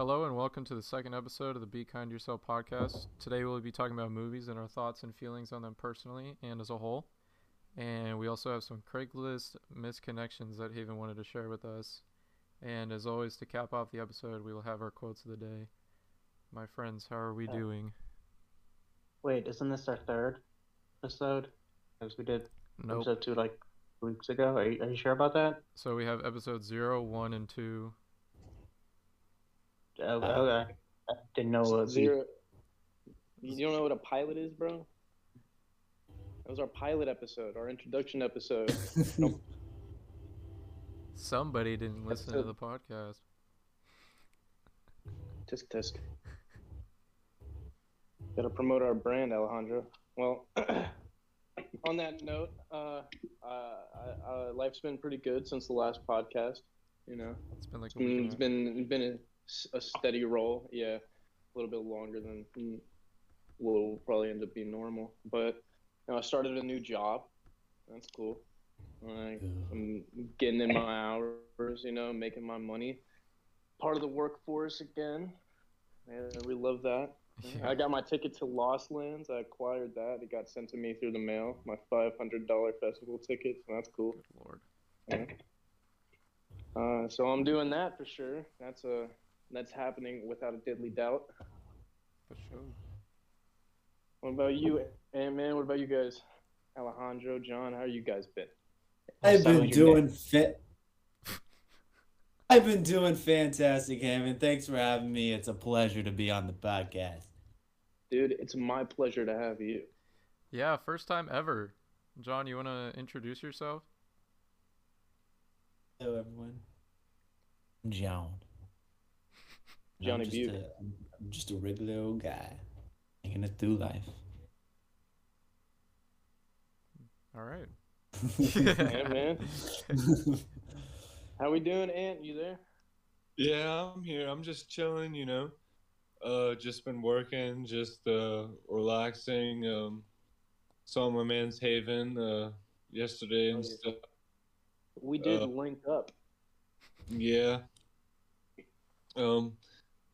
Hello and welcome to the second episode of the Be Kind Yourself podcast. Today we'll be talking about movies and our thoughts and feelings on them personally and as a whole. And we also have some Craigslist misconnections that Haven wanted to share with us. And as always, to cap off the episode, we will have our quotes of the day. My friends, how are we Uh, doing? Wait, isn't this our third episode? Because we did Nope. episode two like weeks ago. Are you, are you sure about that? So we have episode 0, 1, and 2. Oh, okay. I didn't know what Zero. You don't know what a pilot is, bro? That was our pilot episode, our introduction episode. Somebody didn't listen to the podcast. tisk tisk. Got to promote our brand, Alejandro. Well, on that note, uh, uh, uh, life's been pretty good since the last podcast. You know, It's been like it's a week been and it's a- been, it's been a, s- a steady roll. Yeah, a little bit longer than mm, will probably end up being normal. But you know, I started a new job. That's cool. Like, I'm getting in my hours, you know, making my money. Part of the workforce again. Yeah, we love that. Yeah. I got my ticket to Lost Lands. I acquired that. It got sent to me through the mail. My five hundred dollar festival ticket. So that's cool. Good lord. Yeah. Uh, so I'm doing that for sure. That's a that's happening without a diddly doubt. For sure. What about you, Ant Man? What about you guys? Alejandro, John, how are you guys been? I've Sound been doing fit. I've been doing fantastic, Hammond. Thanks for having me. It's a pleasure to be on the podcast. Dude, it's my pleasure to have you. Yeah, first time ever. John, you want to introduce yourself? Hello, everyone. John. And Johnny I'm just a, I'm just a regular old guy, making it through life. All right. Yeah, man. How we doing, Ant? You there? Yeah, I'm here. I'm just chilling, you know. Uh, just been working, just uh, relaxing. Um, saw my man's Haven uh yesterday and Oh, yeah. stuff. We did Uh, link up. Yeah. Um,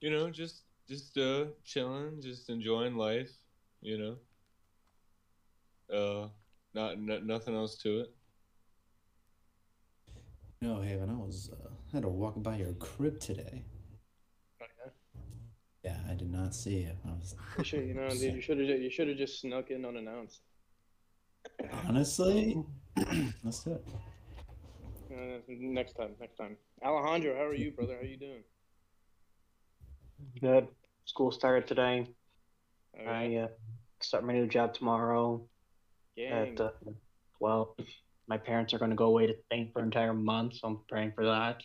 you know, just just uh chilling, just enjoying life, you know. Uh, not n- nothing else to it. No, Haven, I was uh, had to walk by your crib today. Yeah, I did not see it. I was You should, you know, dude, you should have you should have just snuck in unannounced. honestly. Let's do it. Uh, next time, next time. Alejandro, how are you, brother? How you doing? Good. School started today. All I uh, start my new job tomorrow Gang. at uh, well. My parents are going to go away to Spain for an entire month, so I'm praying for that.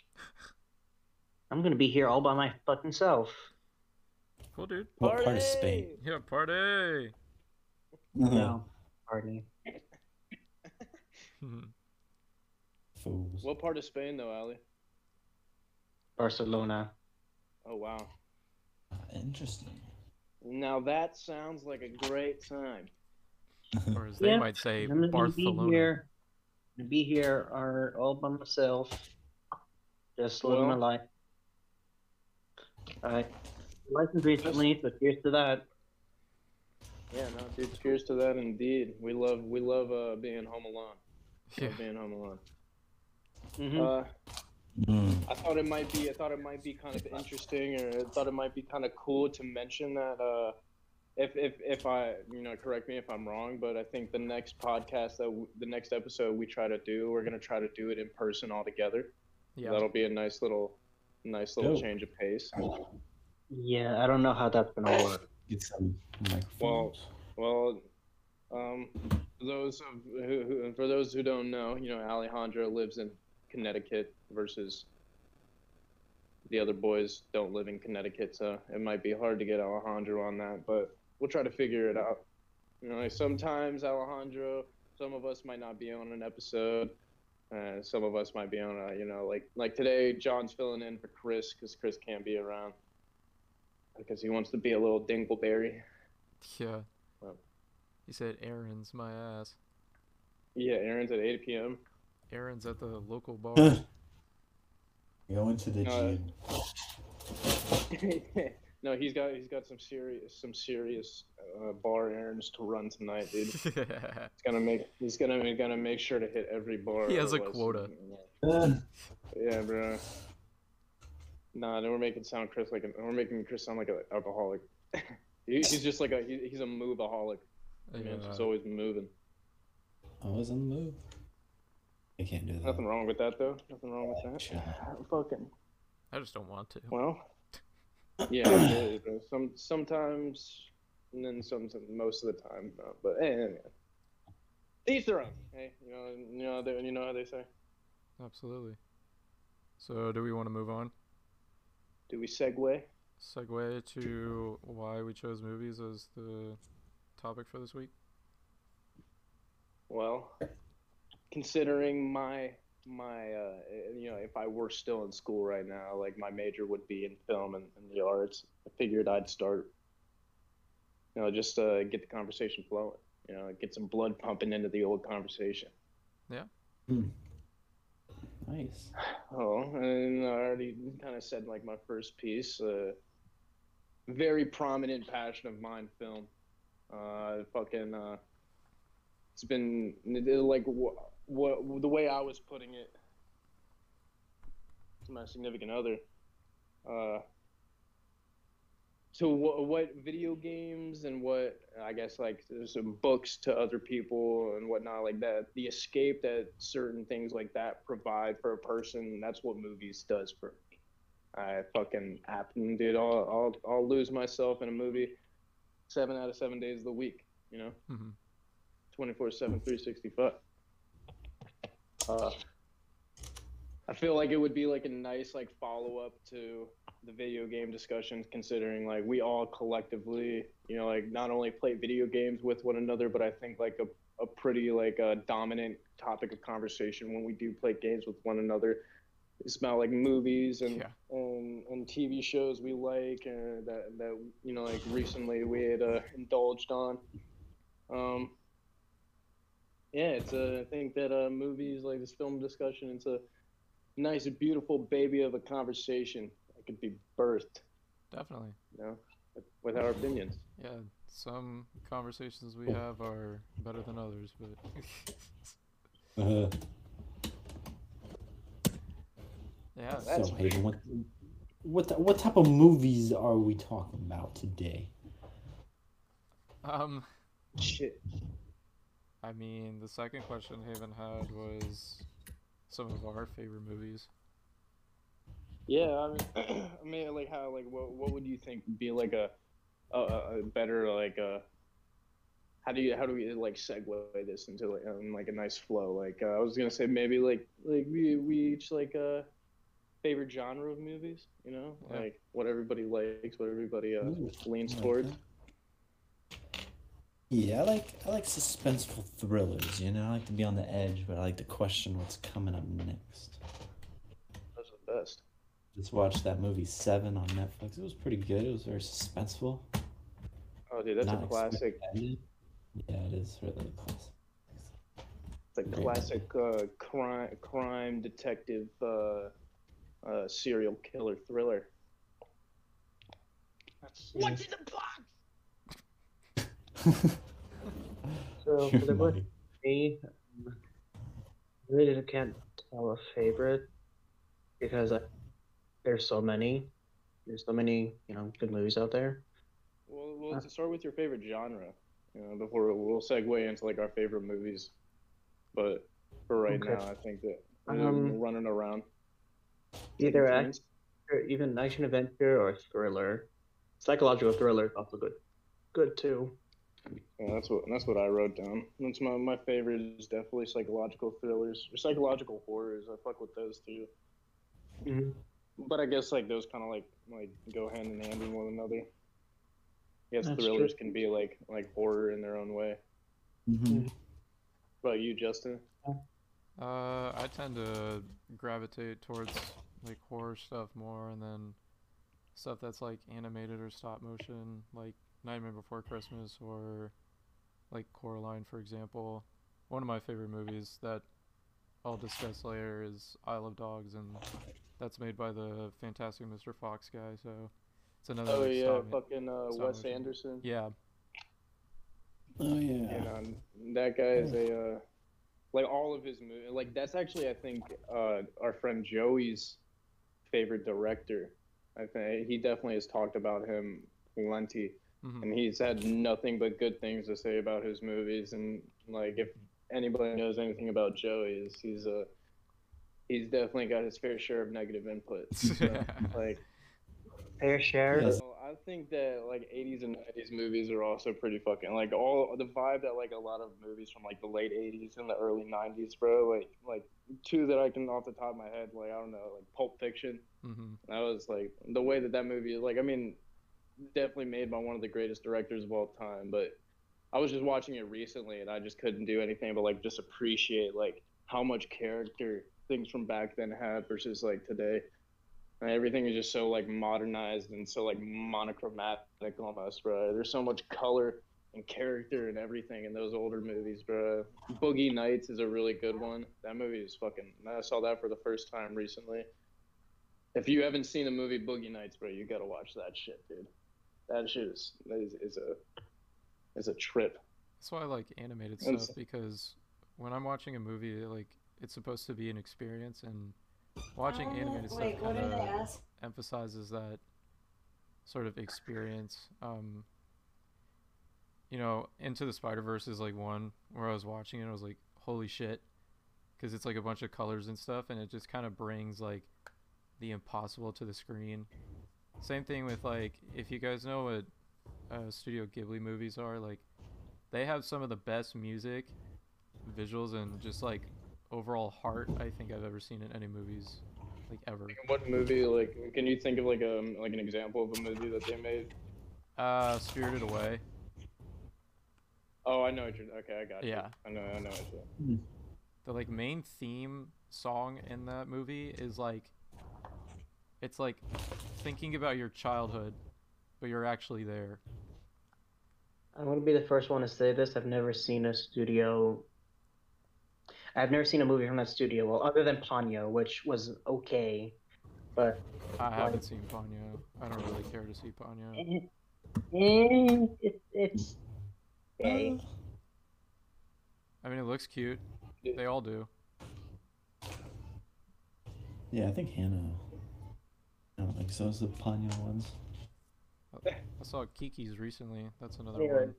I'm going to be here all by my fucking self. Cool, dude. What part of Spain? Yeah, party. No, pardon me. Fools. What part of Spain, though, Ali? Barcelona. Oh wow. Ah, Interesting. Now that sounds like a great time. or as they Yeah, might say, I'm gonna be here. I'm be here are all by myself. Just living my Well- life. I licensed recently, so cheers to that. Yeah, no, dude. Cheers to that, indeed. We love we love uh, being home alone. Yeah. Love being home alone. Mhm. Uh, Mm. I thought it might be I thought it might be kind of interesting, or I thought it might be kind of cool to mention that. Uh, if if if I you know correct me if I'm wrong, but I think the next podcast that w- the next episode we try to do, we're gonna try to do it in person all together. Yeah. That'll be a nice little nice little Dope. change of pace. Yeah, I don't know how that's gonna work. Get some microphones. Well, um, for those of, who, who, for those who don't know, you know, Alejandro lives in Connecticut versus the other boys don't live in Connecticut, so it might be hard to get Alejandro on that, but we'll try to figure it out. You know, like sometimes Alejandro, some of us might not be on an episode. Uh, some of us might be on a, you know, like like today, John's filling in for Chris because Chris can't be around because he wants to be a little dingleberry. Yeah. Well. He said Aaron's my ass. Yeah, Aaron's at 8 p.m. Aaron's at the local bar. Going to the Uh, gym. no, he's got he's got some serious some serious uh, bar errands to run tonight, dude. He's gonna make he's gonna he's gonna make sure to hit every bar. He has a quota. Yeah, bro. Nah, then we're making sound Chris like an, we're making Chris sound like an alcoholic. He- he's just like a he, he's a moveaholic. Man, Yeah. he's always moving. Always on the move. I can't do that. Nothing wrong with that though. Nothing wrong with that. Chill. Fucking I just don't want to. well. Yeah. Some sometimes, and then some most of the time. No. But hey, anyway. each their own. Hey, you know, you know, they, you know how they say. Absolutely. So, do we want to move on? Do we segue? Segue to why we chose movies as the topic for this week. Well, considering my my uh, you know if I were still in school right now, like my major would be in film and, and the arts, I figured I'd start. You know, just uh, get the conversation flowing. You know, get some blood pumping into the old conversation. Yeah. Nice. Oh, and I already kind of said like my first piece. Uh, very prominent passion of mine, film. Uh, fucking. Uh, it's been like what, the way I was putting it to my significant other. Uh, so what, what video games and what I guess like some books to other people and whatnot like that. The escape that certain things like that provide for a person. That's what movies does for me. I fucking happen, dude. I'll I'll I'll lose myself in a movie seven out of seven days of the week. You know, hmm 24 7 365 uh, i feel like it would be like a nice like follow-up to the video game discussions considering like we all collectively you know like not only play video games with one another but i think like a, a pretty like a dominant topic of conversation when we do play games with one another it's about like movies and Yeah. and, and tv shows we like and that that you know like recently we had uh, indulged on um yeah, it's a, I think that uh, movies like this film discussion, it's a nice, beautiful baby of a conversation that could be birthed, Definitely. you know, with, with our opinions. Yeah, some conversations we have are better than others, but uh-huh. yeah, That's so, Hayden, what, what what type of movies are we talking about today? um, Shit. I mean, the second question Haven had was some of our favorite movies. Yeah, I mean, I mean, like how, like, what, what would you think would be like a, a, a a better like a, how do you, how do we like segue this into like, um, like a nice flow? Like, uh, I was gonna say maybe like, like we, we each like a favorite genre of movies, you know, Yeah. like what everybody likes, what everybody uh, Ooh, leans I like towards. that. Yeah, I like I like suspenseful thrillers. You know, I like to be on the edge, but I like to question what's coming up next. Those are the best. Just watched that movie Seven on Netflix. It was pretty good. It was very suspenseful. Oh, dude, that's Not a classic. expected. Yeah, it is really a classic. It's a Very classic uh, crime crime detective uh, uh, serial killer thriller. What's in the box? So for the book, funny. me, um, I really can't tell a favorite because I, there's so many. There's so many, you know, good movies out there. Well, well, to start with your favorite genre, you know, before we'll segue into like our favorite movies. But for right Okay. now, I think that we're Um, running around. Either taking action, or even action adventure or thriller. Psychological thriller is also good. Good too. Yeah, that's what that's what I wrote down. That's my my favorite is definitely psychological thrillers or psychological horrors. I fuck with those too. hmm But I guess like those kind of like like go hand in hand with one another. Yes, That's thrillers true. can be like like horror in their own way. Mhm. What about you, Justin? Uh, I tend to gravitate towards like horror stuff more, and then stuff that's like animated or stop motion, like Nightmare Before Christmas or like Coraline, for example. One of my favorite movies that I'll discuss later is Isle of Dogs, and that's made by the Fantastic Mr. Fox guy. So It's another. Oh like, yeah, stop fucking uh, stop Wes motion. Anderson. Yeah. Oh You yeah. know, that guy is a uh, like all of his movies. Like that's actually I think uh, our friend Joey's favorite director. I think he definitely has talked about him plenty, hmm and he's had nothing but good things to say about his movies. And like if anybody knows anything about Joey, is he's a he's definitely got his fair share of negative input. So, like Fair share. Yes. So I think that like 80s and 90s movies are also pretty fucking like all the vibe that like a lot of movies from like the late 80s and the early 90s, bro. Like like two that I can off the top of my head, like I don't know, like Pulp Fiction. hmm That was like the way that that movie is like. I mean, definitely made by one of the greatest directors of all time. But I was just watching it recently, and I just couldn't do anything but like just appreciate like how much character things from back then had versus like today. And everything is just so like modernized and so like monochromatic almost, bro. There's so much color and character and everything in those older movies, bro. Boogie Nights is a really good one. That movie is fucking. I saw that for the first time recently. If you haven't seen the movie Boogie Nights, bro, you gotta watch that shit, dude. That shit is is, is a is a trip. That's why I like animated And stuff s- because when I'm watching a movie, like it's supposed to be an experience, and watching Uh, animated wait, stuff what kind of ask? emphasizes that sort of experience. Um, you know, Into the Spider Verse is like one where I was watching it, I was like, holy shit, because it's like a bunch of colors and stuff, and it just kind of brings like the impossible to the screen. Same thing with like, if you guys know what uh, Studio Ghibli movies are, like they have some of the best music, visuals, and just like overall heart I think I've ever seen in any movies, like ever. What movie? Like, can you think of like a like an example of a movie that they made? Uh, Spirited Away. Oh, I know what you're. Okay, I got you. Yeah. I know. I know what you're. the like main theme song in that movie is like it's like thinking about your childhood but you're actually there I'm gonna be the first one to say this. I've never seen a studio. I've never seen a movie from that studio. Well, other than Ponyo, which was okay, but i haven't seen ponyo i don't really care to see ponyo eh, it, it's okay. i mean it looks cute they all do Yeah, I think Hannah. I don't think so. It's the Ponyo ones. i saw kiki's recently that's another Yeah. one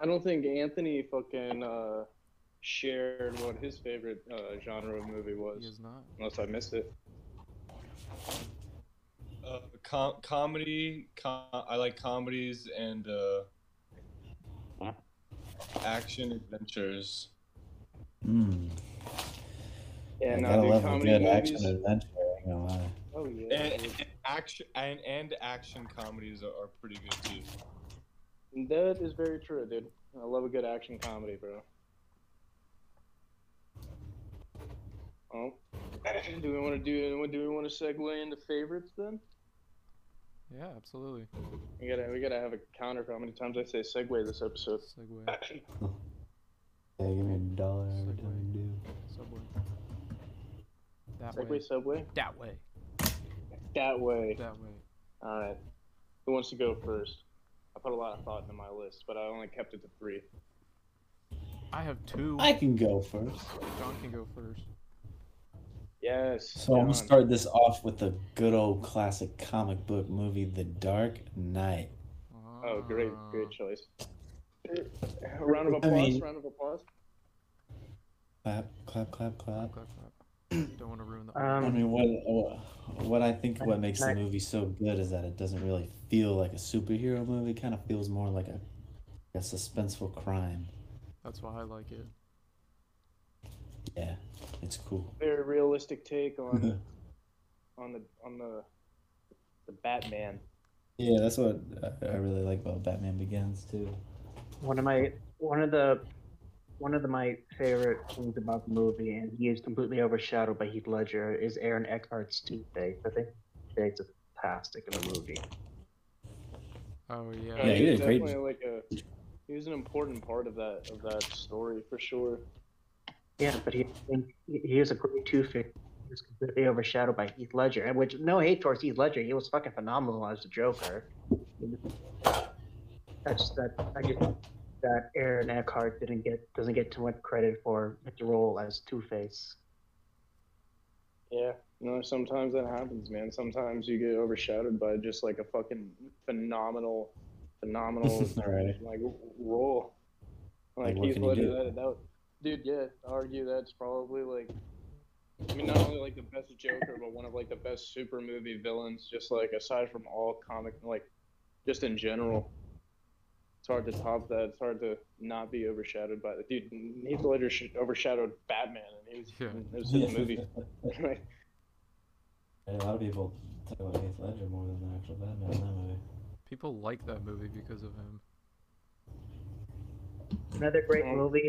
I don't think Anthony fucking uh, shared what his favorite uh, genre of movie was. he was, is not unless I missed it. Uh, com- comedy. Com- I like comedies and uh, action adventures. Hmm. Yeah, I no, gotta love a comedy good movies. action adventure. I ain't gonna lie. Oh yeah. And, and action and, and action comedies are, are pretty good too. That is very true, dude. I love a good action comedy, bro. Oh, do we want to do? Do we want to segue into favorites then? yeah absolutely We gotta, we gotta have a counter for how many times I say segue this episode. segway Yeah, give me a dollar every time you do. subway that Segue, way subway. that way That way. that way All right. Who wants to go first? I put a lot of thought into my list, but I only kept it to three. i have two I can go first. john can go first Yes. So I'm gonna start this off with the good old classic comic book movie, The Dark Knight. Oh, great, Ah. great choice. A round of I applause. mean- round of applause. Clap, clap, clap, clap. Clap, clap. Don't want to ruin the. I Um, mean, what what- what I think what makes the movie so good is that it doesn't really feel like a superhero movie. It kind of feels more like a, a suspenseful crime. That's why I like it. Yeah, it's cool. Very realistic take on on the on the the Batman. yeah, that's what I- I really like about Batman Begins too. one of my one of the one of the, my favorite things about the movie, and he is completely overshadowed by Heath Ledger, is Aaron Eckhart's Two-Face. I think Two-Face is fantastic in the movie. Oh yeah. Yeah, he he's did great definitely like a he was an important part of that of that story for sure. Yeah, but he he he is a great Two-Face. was completely overshadowed by Heath Ledger. And which no hate towards Heath Ledger, he was fucking phenomenal as the Joker. That's that I just that Aaron Eckhart didn't get doesn't get too much credit for his role as Two Face. Yeah, no, sometimes that happens, man. Sometimes you get overshadowed by just like a fucking phenomenal, phenomenal Right. like role. Like, Like what Heath can you Ledger, do? that, that, dude, yeah, I argue that's probably like, I mean, not only like the best Joker, but one of like the best super movie villains. Just like aside from all comic, like, just in general. It's hard to top that. It's hard to not be overshadowed by the dude. Heath Ledger sh- overshadowed Batman, and he was, Yeah. it was his movie. A lot of people talk about Heath Ledger more than the actual Batman in that movie. People like that movie because of him. Another great Um, movie.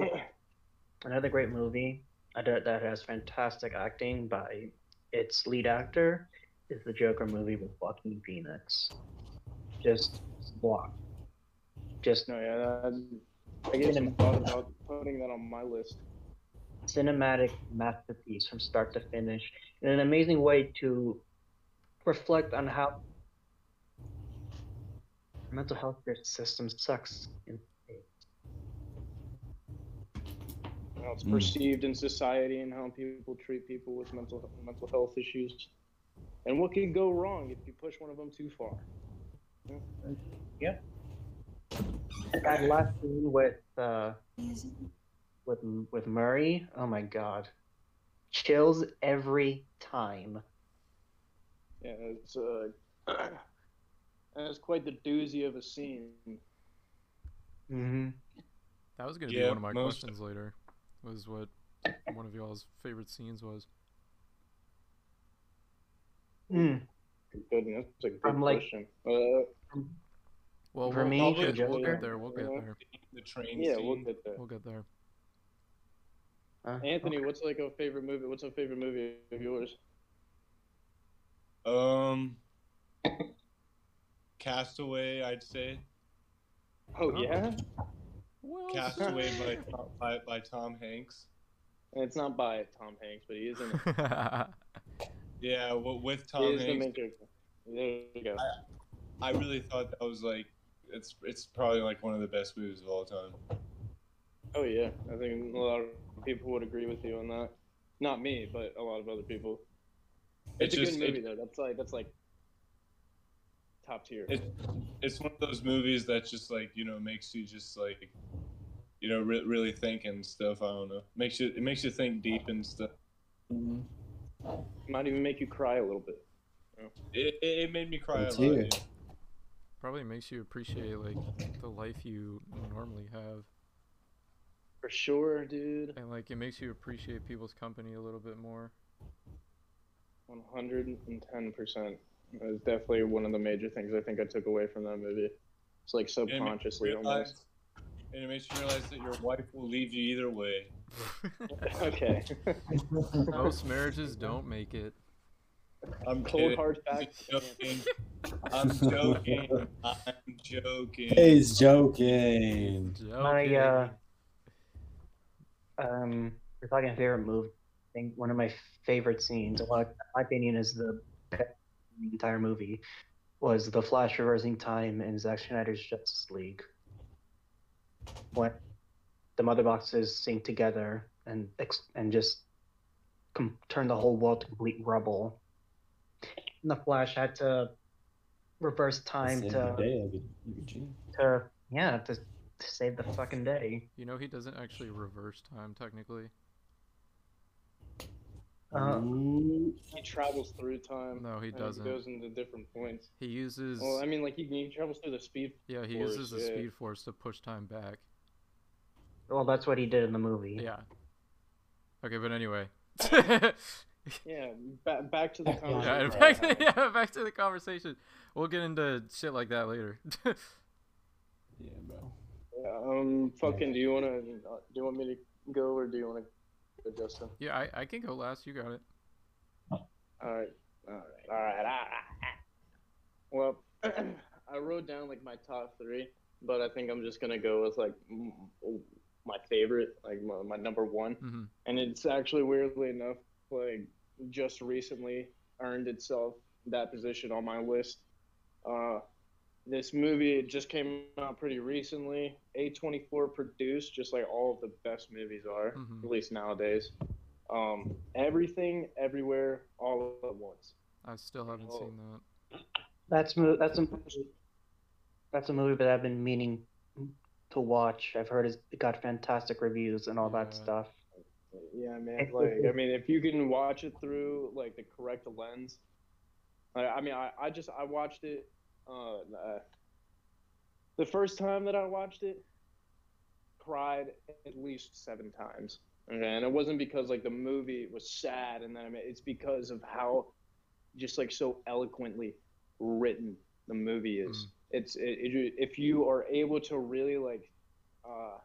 Another great movie that that has fantastic acting by its lead actor is the Joker movie with Joaquin Phoenix. Just block. Just No, yeah, I gave some thought about putting that on my list. cinematic masterpiece from start to finish in an amazing way to reflect on how mental health care system sucks in How it's Mm. perceived in society and how people treat people with mental mental health issues, and what could go wrong if you push one of them too far. That last scene with uh with with Murray oh my god chills every time Yeah, it's uh, and it's quite the doozy of a scene. mm-hmm. That was gonna be one of my most- questions later. Was what one of y'all's favorite scenes was. mm. Good, that's a good I'm like- question. Uh, Well, For we'll, me, we'll, for get, we'll get there. We'll get there. The train yeah, scene. we'll get there. We'll get there. Uh, Anthony, what's like a favorite movie? What's a favorite movie of yours? Um, Castaway, I'd say. Oh Oh. yeah, Well, Castaway by, Tom- by by Tom Hanks. and it's not by Tom Hanks, but he is in it. Yeah, well, with he Tom is the Hanks. main character. There you go. I really thought that was like it's it's probably like one of the best movies of all time. Oh yeah, I think a lot of people would agree with you on that. Not me, but a lot of other people. It's, It's a just good movie it- though. That's like that's like top tier. It, it's one of those movies that just like you know makes you just like you know re- really think and stuff. I don't know. Makes you it makes you think deep and stuff. Mm-hmm. Might even make you cry a little bit. It, it, it made me cry a lot. Hear yeah. it. Probably makes you appreciate like the life you normally have, For sure, dude. and like it makes you appreciate people's company a little bit more. One hundred and ten percent. That's definitely one of the major things I think I took away from that movie. It's like And it makes subconsciously almost. And it makes you realize that your wife will leave you either way. okay. Most marriages don't make it. I'm Cold kidding. hard facts. I'm joking. I'm joking. He's joking. My, Joking. uh, um, we're talking favorite movie. I think one of my favorite scenes, well, in my opinion, is the the entire movie, was the Flash reversing time in Zack Snyder's Justice League. When the mother boxes sync together and ex- and just com- turn the whole world to complete rubble. And the Flash had to reverse time to, day like a, like a G. to yeah to, to save the fucking day. You know he doesn't actually reverse time technically. Uh, Ooh. He travels through time. No, he doesn't. He goes into different points. He uses Well, I mean, like he, he travels through the speed. yeah he force, uses the yeah. speed force to push time back. well, that's what he did in the movie. Yeah. Okay, but anyway. Yeah, back back to the yeah, conversation. back to, yeah, back to the conversation. We'll get into shit like that later. Yeah, bro. Yeah, um, fucking. Do you wanna? uh, Do you want me to go or do you wanna go, Justin? yeah, I, I can go last. You got it. All right, all right, all right. ah, ah. Well, I wrote down like my top three, but I think I'm just gonna go with like my favorite, like my, my number one, hmm and it's actually weirdly enough like just recently earned itself that position on my list. Uh, this movie just came out pretty recently. A24 produced, just like all of the best movies are, Mhm. at least nowadays. Um, everything, everywhere, all at once. I still haven't Oh. seen that. That's mo- that's a movie- that's a movie that I've been meaning to watch. I've heard it got fantastic reviews and all that stuff. Yeah, man. Like, I mean, if you can watch it through like the correct lens, I, I mean, I, I just I watched it. Uh, uh, the first time that I watched it, cried at least seven times. Okay, and it wasn't because like the movie was sad, and then I mean, it's because of how just like so eloquently written the movie is. It's it, it, if you are able to really like uh,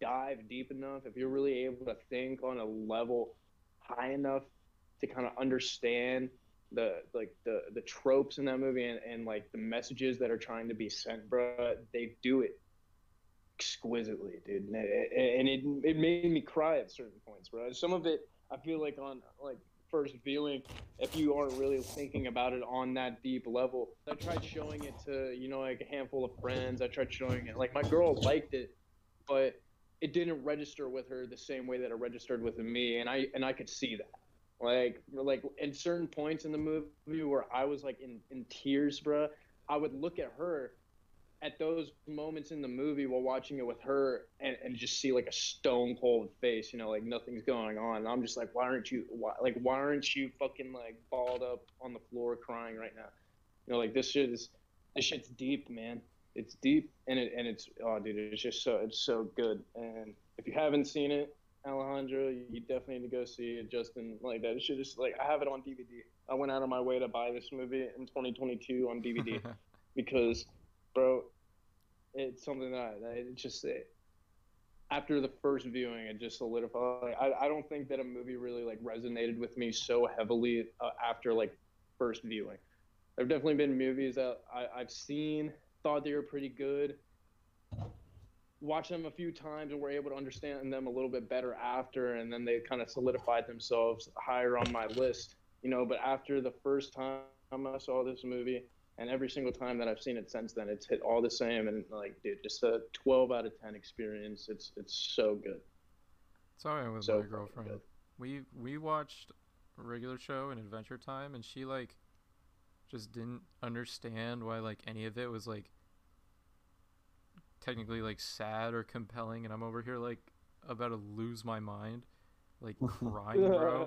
dive deep enough, if you're really able to think on a level high enough to kind of understand the like the the tropes in that movie and, and like the messages that are trying to be sent, bro, they do it exquisitely, dude. And it, and it it made me cry at certain points, bro. Some of it, I feel like on like first viewing, if you aren't really thinking about it on that deep level, I tried showing it to you know like a handful of friends. I tried showing it like my girl liked it, but it didn't register with her the same way that it registered with me, and I and I could see that. Like like at certain points in the movie where I was like in in tears, bro. I would look at her at those moments in the movie while watching it with her and, and just see like a stone cold face, you know, like nothing's going on. And I'm just like, why aren't you, why, like, why aren't you fucking like balled up on the floor crying right now? You know, like this shit is, this shit's deep, man. It's deep and it, and it's, oh dude, it's just so, it's so good. And if you haven't seen it, Alejandro, you definitely need to go see it. Justin, like that shit is like, I have it on DVD. I went out of my way to buy this movie in 2022 on DVD because, bro, it's something that, I, it just it, after the first viewing, it just solidified. Like, I I don't think that a movie really like resonated with me so heavily uh, after like first viewing. There've definitely been movies that I, I've seen, thought they were pretty good, watched them a few times and were able to understand them a little bit better after, and then they kind of solidified themselves higher on my list. You know, but after the first time I saw this movie, and every single time that I've seen it since then, it's hit all the same. And like, dude, just a 12 out of 10 experience. It's it's so good. Sorry, I was So my girlfriend. good. We we watched a regular show and Adventure Time, and she like just didn't understand why like any of it was like technically like sad or compelling, and I'm over here like about to lose my mind, like crying, bro.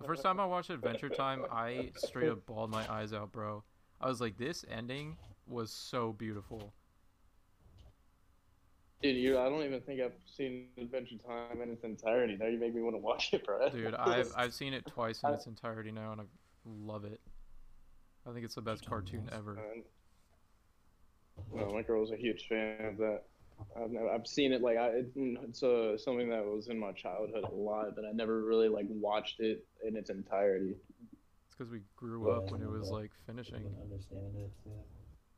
The first time I watched Adventure Time, I straight up bawled my eyes out, bro. I was like, this ending was so beautiful. Dude, you, I don't even think I've seen Adventure Time in its entirety. Now you make me want to watch it, bro. Dude, I've I've seen it twice in its entirety now, and I love it. I think it's the best cartoon ever. No, my girl's a huge fan of that. I've, never, I've seen it like I, it, it's uh, something that was in my childhood a lot, but I never really like watched it in its entirety. It's because we grew up when it was like finishing. Understand it. Yeah.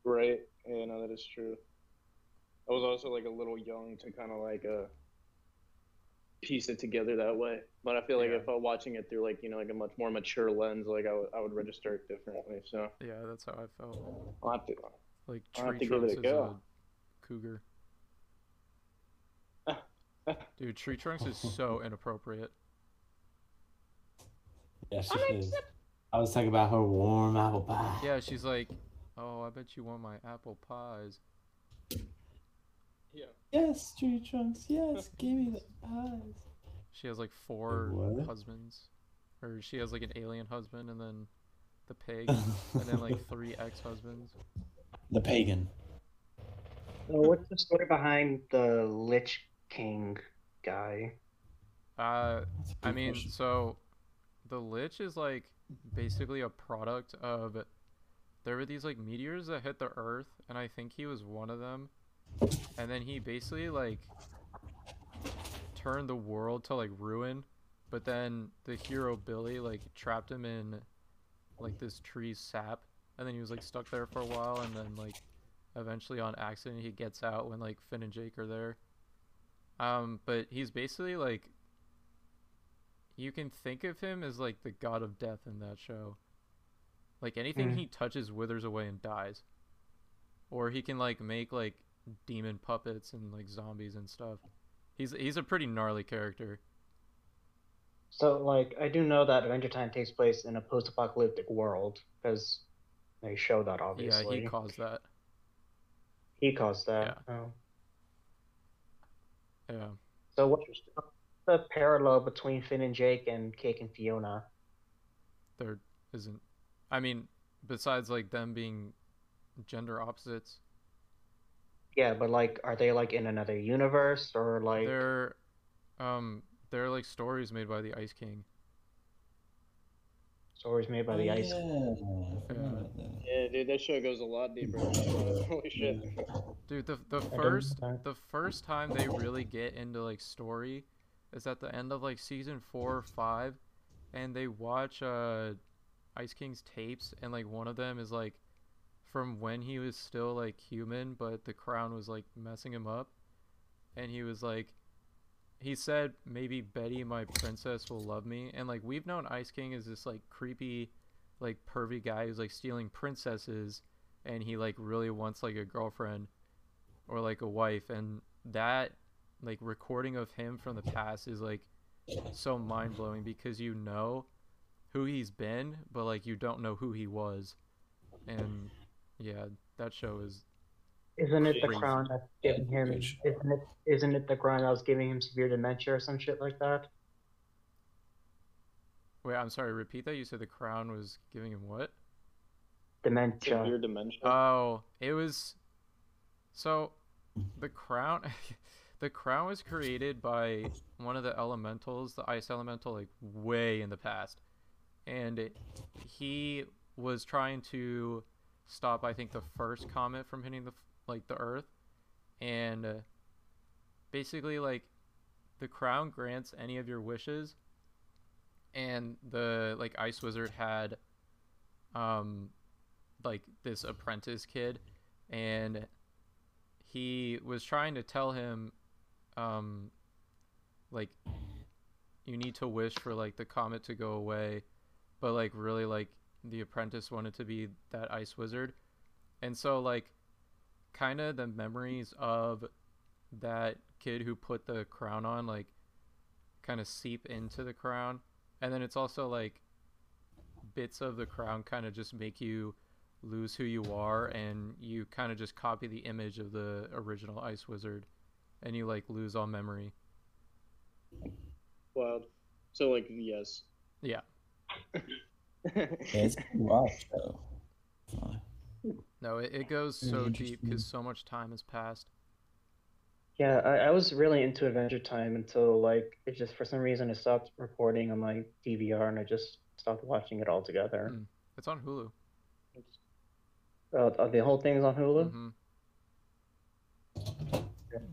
Right? Yeah, no, that is true. I was also like a little young to kind of like uh piece it together that way. But I feel like Yeah. if I'm watching it through like you know like a much more mature lens, like I would I would register it differently. So Yeah, that's how I felt. I'll have to. Like I'll have Tree to give it Trunks a is go. a cougar. Dude, Tree Trunks is so inappropriate. Yeah, she is. I was talking about her warm apple pie. Yeah, she's like, "Oh, I bet you want my apple pies." Yeah. Yes, tree trunks. Yes, give me the pies. She has like four What? husbands, or she has like an alien husband, and then the pig, and then like three ex-husbands. The pagan. So what's the story behind the Lich King guy? Uh, That's a I good mean, question. so the Lich is like basically a product of there were these like meteors that hit the Earth, and I think he was one of them. And then he basically like turned the world to like ruin, but then the hero Billy like trapped him in like this tree's sap, and then he was like stuck there for a while, and then like eventually on accident he gets out when like Finn and Jake are there. Um, but he's basically like you can think of him as like the god of death in that show. Like anything Mm. he touches withers away and dies. Or he can like make like demon puppets and like zombies and stuff. He's he's a pretty gnarly character. So, like, I do know that Adventure Time takes place in a post-apocalyptic world because they show that obviously. Yeah, he caused that. He caused that. Oh. Yeah. So, what's the parallel between Finn and Jake and Cake and Fiona? There isn't I mean, besides like them being gender opposites, Yeah, but like, are they like in another universe or like? they're um they're like stories made by the Ice King. Stories made by the ice. Yeah, I Yeah. Yeah, dude, that show goes a lot deeper. Holy shit. Dude, the the first the first time they really get into like story is at the end of like season four or five, and they watch uh Ice King's tapes, and like one of them is like from when he was still like human, but the crown was like messing him up, and he was like, he said maybe Betty, my princess, will love me, and like we've known Ice King is this like creepy, like pervy guy who's like stealing princesses, and he like really wants like a girlfriend or like a wife. And that like recording of him from the past is like so mind-blowing because you know who he's been but like you don't know who he was. And yeah that show is Isn't it the Crazy. crown that's giving him? Great. Isn't it? Isn't it the crown that was giving him severe dementia or some shit like that? wait i'm sorry repeat that you said the crown was giving him what Dementia. Severe dementia. oh it was so the crown the crown was created by one of the elementals the ice elemental like way in the past and it, he was trying to stop i think the first comet from hitting the f- like the earth. And uh, basically like the crown grants any of your wishes. And the like ice wizard had um like this apprentice kid. And he was trying to tell him um like you need to wish for like the comet to go away. But like really like the apprentice wanted to be that ice wizard. And so like kind of the memories of that kid who put the crown on like kind of seep into the crown and then it's also like bits of the crown kind of just make you lose who you are and you kind of just copy the image of the original ice wizard and you like lose all memory Wild. So, like, yes. yeah Yeah, it's wild though. Fine. no it, it goes so deep because so much time has passed Yeah, I, I was really into Adventure Time until like it just for some reason it stopped recording on my DVR and I just stopped watching it altogether. Mm. it's on hulu Uh, the whole thing's on Hulu. hmm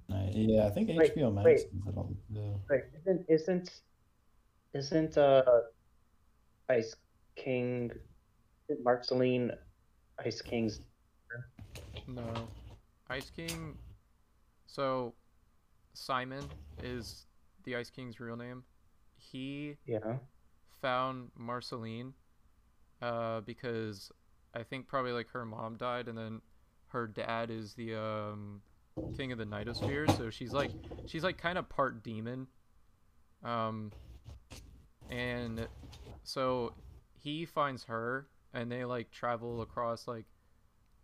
Right, Yeah, I think Wait, HBO Max wait. is it all too. Wait, isn't isn't isn't uh Ice King isn't Marceline Ice King's no. Ice king so simon is the ice king's real name. He yeah. found Marceline uh, because I think probably like her mom died and then her dad is the um, king of the Nightosphere, so she's like she's like kind of part demon. Um, and so he finds her and they like travel across like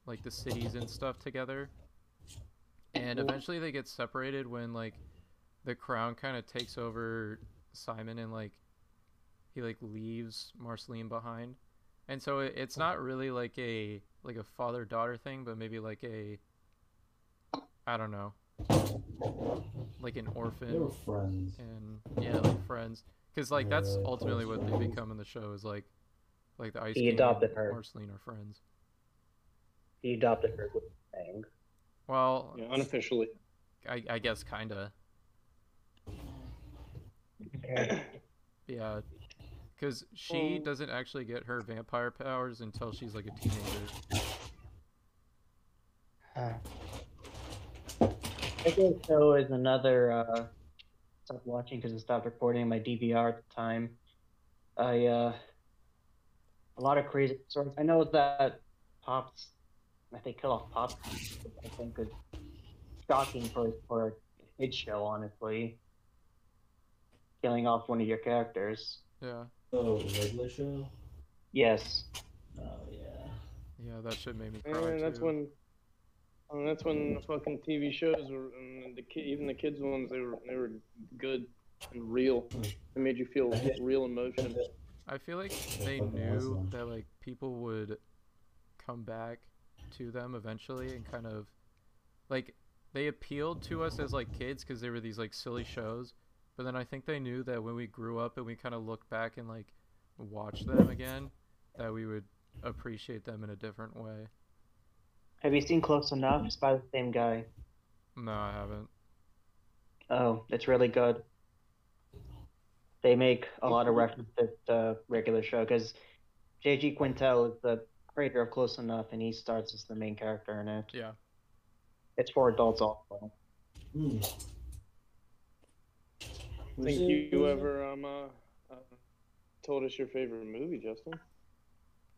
like the cities and stuff together. And eventually they get separated when like the crown kind of takes over Simon and like he like leaves Marceline behind. And so it, it's not really like a like a father daughter thing, but maybe like a I don't know. Like an orphan. They were friends. and yeah, like friends. Cuz like that's ultimately what they become in the show is like like the Ice He adopted and her. Marceline are friends. he adopted her with Bang. Well, Yeah, unofficially. I, I guess kind of. Okay. Yeah. Because she Well- doesn't actually get her vampire powers until she's like a teenager. Huh. I guess so is another uh, stopped watching because it stopped recording my DVR at the time. I uh, a lot of crazy stories. I know that Pops, I think kill off Pops. I think is shocking for for a kid show, honestly. Killing off one of your characters. Yeah. Oh, regular show? Yes. Oh, yeah. Yeah, that shit made me cry And that's too. when. And that's when the fucking TV shows were, and the ki- even the kids ones, they were they were good and real. They made you feel real emotion. I feel like they knew awesome. that like people would come back to them eventually and kind of like they appealed to us as like kids because they were these like silly shows but then i think they knew that when we grew up and we kind of looked back and like watched them again that we would appreciate them in a different way Have you seen Close Enough? It's by the same guy. no i haven't Oh, it's really good. They make a lot of references to the regular show because J.G. Quintel is the creator of Close Enough, and he starts as the main character in it. yeah It's for adults also. I think you, you ever um uh, uh, told us your favorite movie, Justin?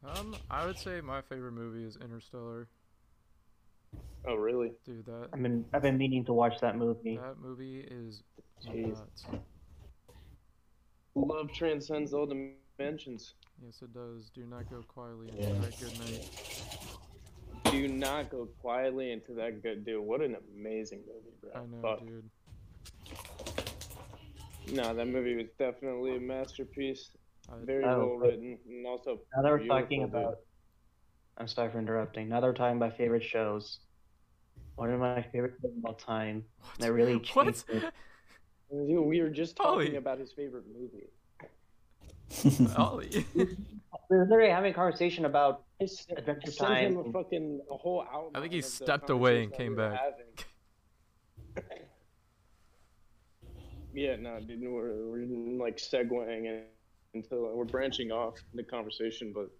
um i would say my favorite movie is interstellar Oh, really? dude that I've been I've been meaning to watch that movie. that movie is Jeez. nuts Love transcends all dimensions. yes it does do not go quietly into Yeah. that good night Do not go quietly into that good dude. What an amazing movie, bro. i know Fuck. dude No, that movie was definitely a masterpiece. I, Very Oh, well but- written, and also Now that we're beautiful, talking dude. about, I'm sorry for interrupting. Now that we're talking about favorite shows, one of my favorite shows of all time that really changed what it. Dude, we were just talking Ollie. about his favorite movie. ollie We were literally having a conversation about I s- Adventure sent him a fucking a whole outline. I think he stepped away and came we back. yeah, no, dude, we're, we're like segueing in- into we're branching off the conversation, but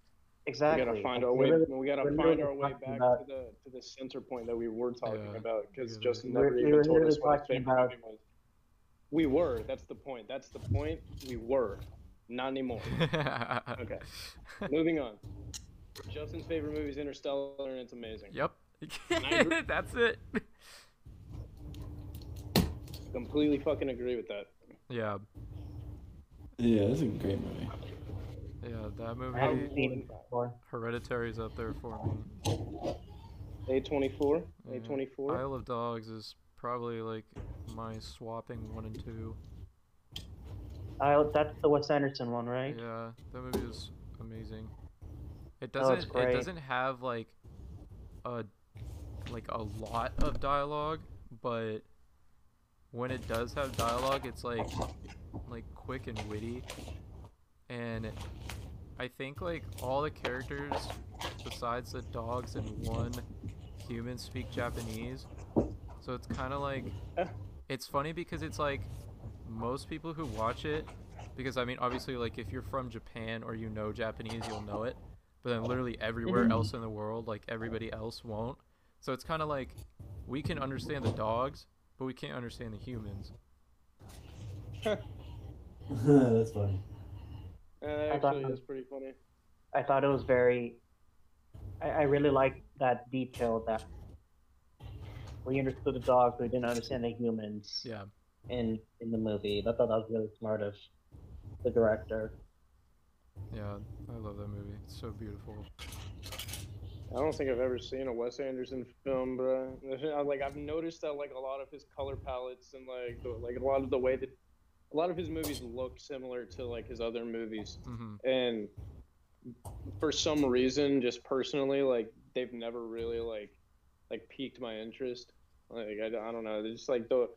exactly. we gotta find our way. We gotta we're find literally our way back about- to the to the center point that we were talking Yeah, about because yeah. Justin We're- never we even were told us what his talking favorite about- movie was. We were. That's the point. That's the point. We were. Not anymore. Okay. Moving on. Justin's favorite movie is Interstellar, and it's amazing. Yep. That's it. Completely fucking agree with that. Yeah, Yeah, it's a great movie. yeah, that I haven't movie, seen it before. Hereditary's up there for me. A24. Yeah. A24. Isle of Dogs is probably like my swapping one and two. I, that's the Wes Anderson one, right? Yeah, that movie is amazing. It Oh, doesn't. it's it doesn't have like a like a lot of dialogue, but when it does have dialogue, it's like like quick and witty. And I think like all the characters besides the dogs and one human speak Japanese. So it's kind of like it's funny because it's like most people who watch it because I mean obviously like if you're from Japan or you know Japanese you'll know it but then literally everywhere else in the world like everybody else won't so it's kind of like we can understand the dogs but we can't understand the humans That's funny. Uh, that I thought- actually is pretty funny. I thought it was very. I, I really like that detail that we understood the dogs, but we didn't understand the humans yeah. in in the movie. I thought that was really smart of the director. yeah I love that movie. It's so beautiful. I don't think I've ever seen a Wes Anderson film, but like I've noticed that like a lot of his color palettes and like the, like a lot of the way that a lot of his movies look similar to like his other movies, hmm and for some reason, just personally, like they've never really like like piqued my interest. Like I, I don't know, they're just like the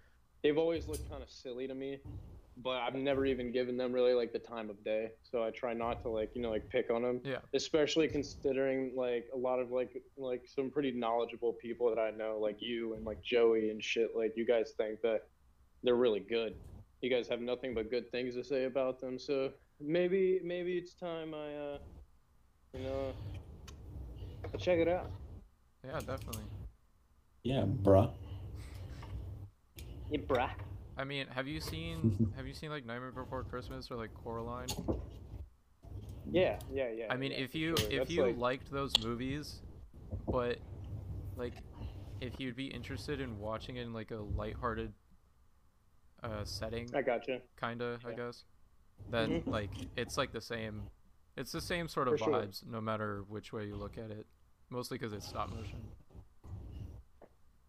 they've always looked kind of silly to me, but I've never even given them really like the time of day. So I try not to like you know like pick on them yeah especially considering like a lot of like like some pretty knowledgeable people that I know, like you and like Joey and shit. Like you guys think that they're really good. You guys have nothing but good things to say about them. So maybe maybe it's time I uh you know check it out. yeah definitely Yeah, bruh. Yeah, bruh. I mean, have you seen have you seen like Nightmare Before Christmas or like Coraline? Yeah, yeah, yeah. I mean, yeah, if you sure. if That's you like, liked those movies, but like if you'd be interested in watching it in like a lighthearted uh setting, I gotcha. kinda, I guess, then Mhm. like it's like the same. It's the same sort of For sure. vibes, no matter which way you look at it. Mostly because it's stop motion.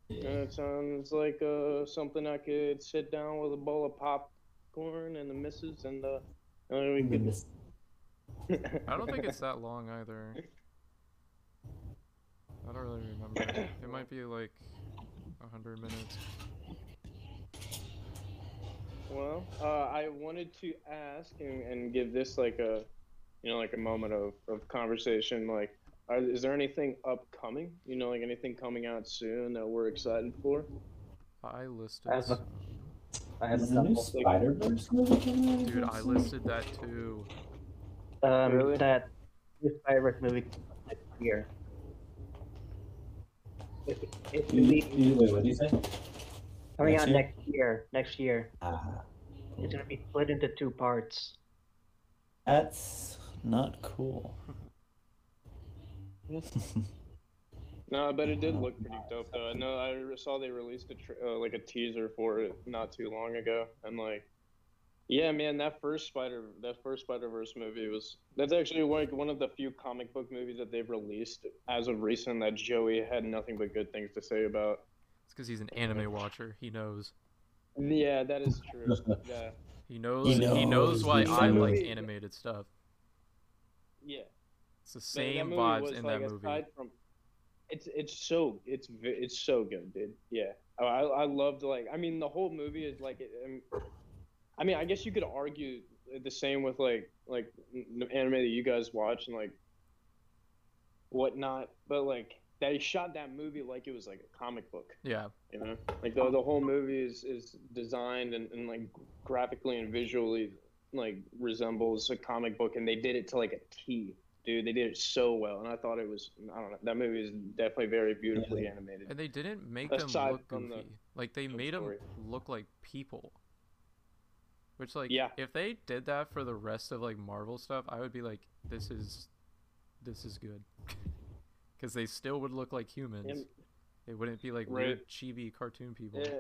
And it sounds like uh, something I could sit down with a bowl of popcorn and the missus and uh, and we could. I don't think it's that long either. I don't really remember. It might be like a hundred minutes. Well, uh, I wanted to ask and, and give this like a, you know, like a moment of, of conversation. Like, are, is there anything upcoming? You know, like anything coming out soon that we're excited for? I listed. I have a- I have a new. Spider Verse movie coming out? Dude, I listed that too. Um, Really? that Spider-Verse movie next year. It, it's You, gonna be wait, what do you say? coming next out year? next year. Next year, Ah, it's gonna be split into two parts. that's not cool. No, but it did look pretty dope though. I know I saw they released a tr- uh, like a teaser for it not too long ago, and like, yeah, man, that first Spider that first Spider Verse movie was that's actually like one of the few comic book movies that they've released as of recent that Joey had nothing but good things to say about. It's because he's an anime watcher. He knows. Yeah, that is true. yeah, He knows. He knows, knows why the I like animated stuff. yeah. It's the same movie vibes was, in like, that movie. From, it's it's so it's it's so good, dude. Yeah, I I loved like I mean the whole movie is like um, I mean I guess you could argue the same with like like anime that you guys watch and like whatnot, but like they shot that movie like it was like a comic book. Yeah. You know, like the the whole movie is is designed and, and like graphically and visually like resembles a comic book, and they did it to like a T, dude. They did it so well, and I thought it was I don't know that movie is definitely very beautifully animated. And they didn't make them look from the. Like they short made them look like people. Which like Yeah. if they did that for the rest of like Marvel stuff, I would be like this is this is good. Cuz they still would look like humans. And- they wouldn't be like Right. weird chibi cartoon people. Yeah,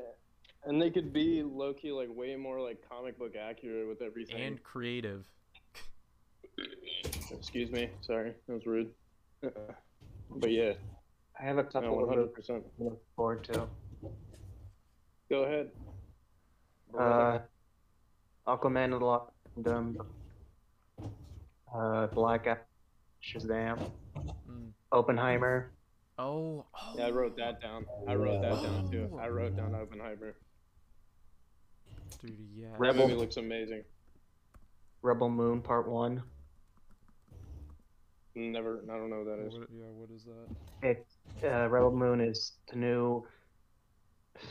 and they could be low key like way more like comic book accurate with everything. And creative. Excuse me, sorry, that was rude. but yeah, I have a no, couple one of hundred movies percent. to look forward to. Go ahead. Uh, Aquaman and the Lost Kingdom, uh, Black Adam, Shazam, Mm. Oppenheimer. Oh, oh. Yeah, I wrote that down. I wrote that down too. Oh. I wrote down Oppenheimer. Dude, yeah. That Rebel. movie looks amazing. Rebel Moon Part One. Never, I don't know what that is. What, yeah, what is that? It uh, Rebel Moon is the new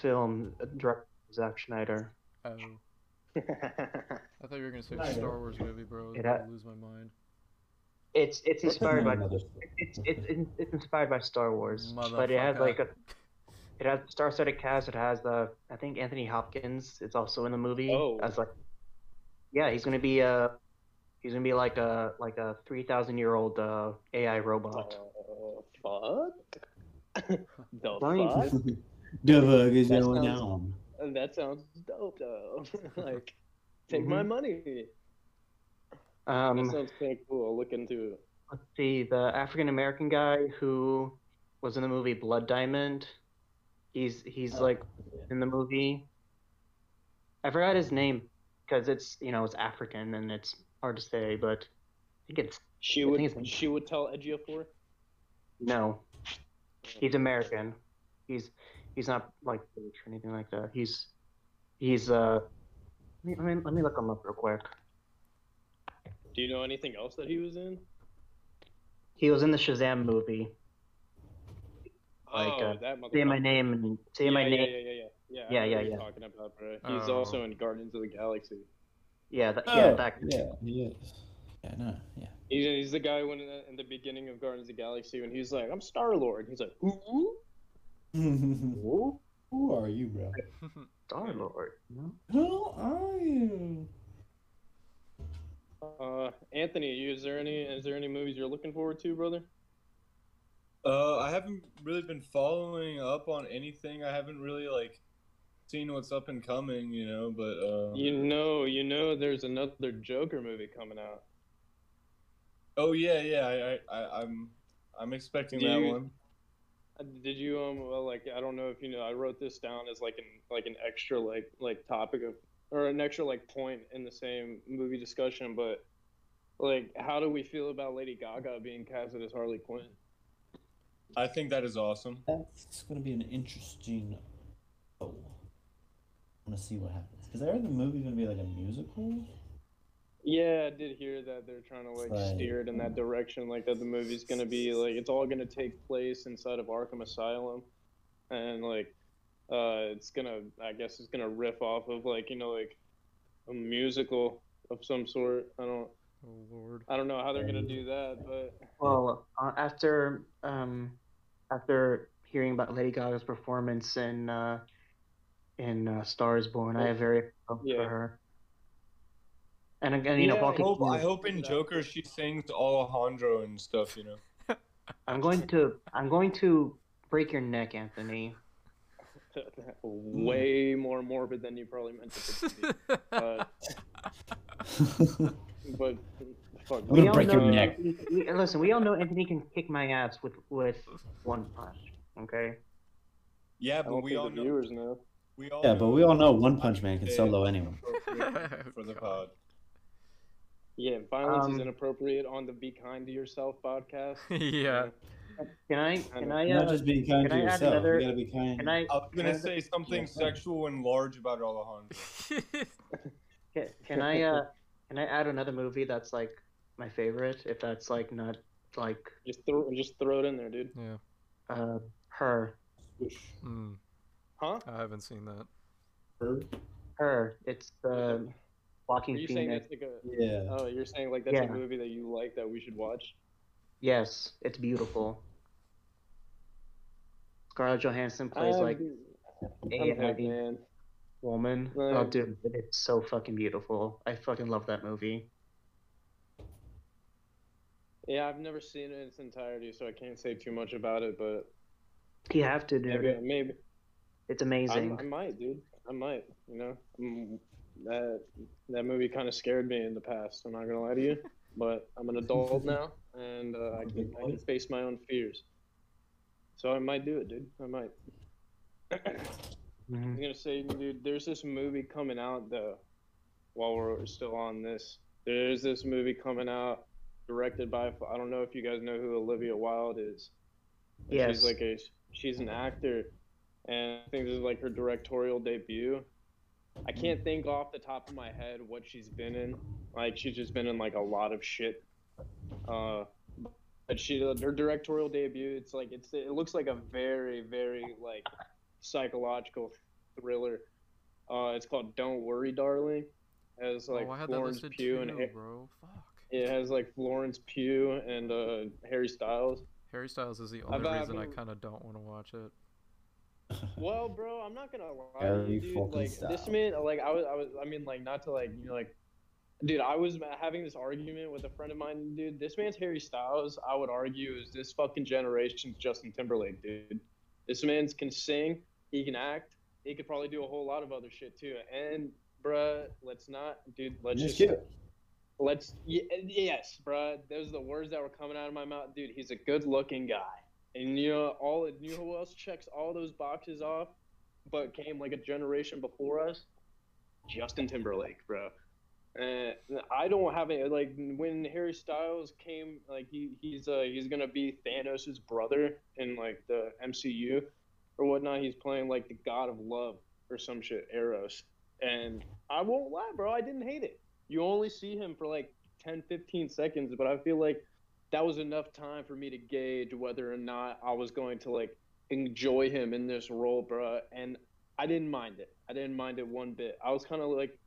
film directed by Zack Snyder. Oh. I thought you were gonna say I know. Star Wars movie, bro. I was It gonna lose my mind. It's it's inspired by Another- it's it's it's inspired by Star Wars, but it has like a it has star-studded cast. It has the I think Anthony Hopkins. It's also in the movie Oh. as like yeah he's gonna be uh he's gonna be like a like a three thousand year old uh, AI robot. Uh, fuck. the Science. fuck? The fuck is That going sounds- on? That sounds dope though. like, take my Mhm. money. Um, That sounds kind of cool. I'll look into it. let's see the African American guy who was in the movie Blood Diamond. He's he's Oh. like in the movie. I forgot his name because it's you know it's African and it's hard to say, but I think it's She would. it's- Chiwetel Ejiofor. no. He's American. He's he's not like British or anything like that. He's he's uh. Let me, let me, look him up real quick. Do you know anything else that he was in? He was in the Shazam movie. Like, oh, uh, that Say my name and say yeah, my yeah, name. Yeah, yeah, yeah, yeah. Yeah, I know yeah, yeah. Talking about, bro. He's Oh. also in Guardians of the Galaxy. Yeah, that, Oh, yeah, that. yeah, he is. Yeah, no, yeah. He's, he's the guy when in the beginning of Guardians of the Galaxy when he's like, "I'm Star Lord." He's like, "Who?" Ooh, Who are you, bro? Star Lord. You? Who are you? Uh, Anthony, you- is there any is there any movies you're looking forward to, brother? Uh, I haven't really been following up on anything. I haven't really like seen what's up and coming, you know. But uh, You know, you know, there's another Joker movie coming out. oh yeah, yeah. I, I, I I'm I'm expecting Do that you- one. Uh, Did you um well, like I don't know if you know I wrote this down as like an like an extra like like topic of or an extra like point in the same movie discussion, but like how do we feel about Lady Gaga being casted as Harley Quinn? I think that is awesome. That's gonna be an interesting. Oh, I want to see what happens because I heard the movie's gonna be like a musical. Yeah, I did hear that they're trying to like Right. steer it in that direction, like that the movie's gonna be like it's all gonna take place inside of Arkham Asylum, and like uh, it's gonna I guess it's gonna riff off of like you know like a musical of some sort. I don't oh lord. I don't know how they're gonna do that, but Well, uh, after um, after hearing about Lady Gaga's performance in uh, in uh, Stars Born, I have very high Yeah. for her. And again, you know, Yeah, I hope, I hope in Joker she sings Alejandro and stuff, you know. I'm going to I'm going to break your neck, Anthony. way more morbid than you probably meant it to be. But but fuck. I'm gonna all break your know- neck. we- we- listen, we all know Anthony can kick my ass with with one punch. Okay. Yeah, but we think all the know. viewers know. We all yeah, but we all know One Punch Punch Man can solo anyone. appropriate for the pod. Yeah, violence is Um, inappropriate on the Be Kind to Yourself podcast. yeah. Can I can I Not uh, just be kind can to I add yourself. another- You gotta be kind. can I I was gonna I- say something Yeah. sexual and large about Alejandro. Can, can I uh can I add another movie that's like my favorite? If that's like not like Just throw just throw it in there, dude. yeah. uh her Mm, Huh? I haven't seen that. her. Her. It's the uh, Are Joaquin you saying Phoenix. that's like a Yeah. Oh, you're saying like that's Yeah. a movie that you like that we should watch? Yes, it's beautiful. Scarlett Johansson plays I'm- like a heavy man. woman. Right. Oh, dude, it's so fucking beautiful. I fucking love that movie. Yeah, I've never seen it in its entirety, so I can't say too much about it. But You have to, dude. maybe, maybe It's amazing. I might, dude. I might. You know, Mm, that that movie kind of scared me in the past. I'm not gonna lie to you, but I'm an adult now, and uh, I can I can face my own fears. So I might do it, dude. I might. Mhm. I'm gonna say, dude, there's this movie coming out though. While we're still on this, there's this movie coming out, directed by I don't know if you guys know who Olivia Wilde is. Yes. She's like a she's an actor, and I think this is like her directorial debut. I can't think off the top of my head what she's been in. Like she's just been in like a lot of shit. Uh, but she her directorial debut. It's like it's it looks like a very very like psychological thriller. Uh, it's called Don't Worry, Darling. It has like oh, I had Florence Pugh too, and bro. Fuck. it has like Florence Pugh and uh, Harry Styles. Harry Styles is the I've- only I've reason I kind of don't want to watch it. Well, bro, I'm not gonna lie, you, dude. Like this man, like I was, I was, I mean, like not to like, you know, like, dude, I was having this argument with a friend of mine, dude. This man's Harry Styles. I would argue is this fucking generation's Justin Timberlake, dude. This man's can sing, he can act, he could probably do a whole lot of other shit too. And, bruh, let's not, dude. Let's Just just. Let's y- yes, bruh. Those are the words that were coming out of my mouth, dude. He's a good-looking guy, and you know all. You know who else checks all those boxes off, but came like a generation before us? Justin Timberlake, bro. And I don't have any like when Harry Styles came, like he he's uh he's gonna be Thanos' brother in like the MCU or whatnot. He's playing like the god of love or some shit, Eros. And I won't lie, bro. I didn't hate it you only see him for like 10 15 seconds but i feel like that was enough time for me to gauge whether or not i was going to like enjoy him in this role bruh and i didn't mind it i didn't mind it one bit i was kind of like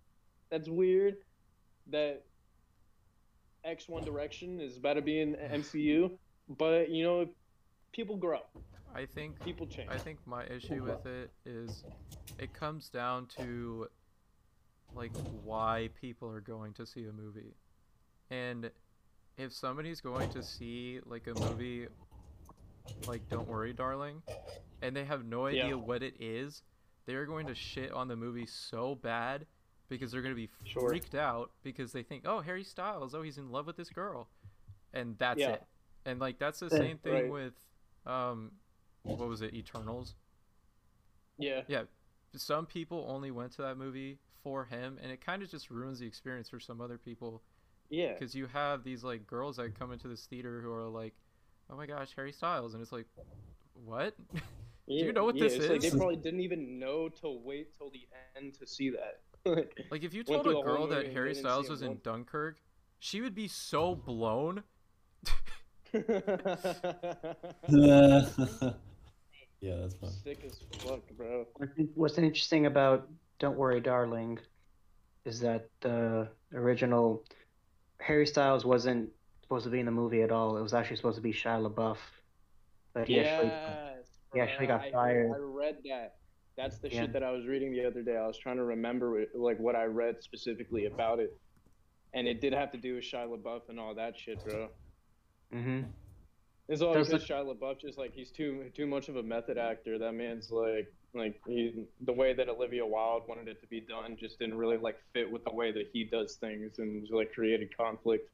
that's weird that x one direction is about to be in mcu but you know people grow I think People change. I think my issue with it is it comes down to like why people are going to see a movie. And if somebody's going to see like a movie like Don't Worry Darling and they have no idea Yeah. what it is, they're going to shit on the movie so bad because they're going to be Sure. freaked out because they think, "Oh, Harry Styles, oh, he's in love with this girl." And that's Yeah. it. And like that's the same thing right. with um what was it? Eternals yeah. yeah some people only went to that movie for him and it kind of just ruins the experience for some other people Yeah. because you have these like girls that come into this theater who are like oh my gosh harry styles and it's like what yeah. you know what yeah, this it's Like is? they probably didn't even know to wait till the end to see that. Like, like if you told a girl that harry styles was in once. dunkirk she would be so blown yeah, that's fun. Sick as fuck, bro. What's interesting about Don't Worry, Darling is that the original Harry Styles wasn't supposed to be in the movie at all. It was actually supposed to be Shia LaBeouf. But he actually, he actually got I- fired. I read that. That's the Yeah. shit that I was reading the other day. I was trying to remember it- like what I read specifically about it, and it did have to do with Shia LaBeouf and all that shit, bro. Mm-hmm. It's all because Shia LaBeouf just like he's too too much of a method actor. That man's like like he the way that Olivia Wilde wanted it to be done just didn't really like fit with the way that he does things and just, like created conflict.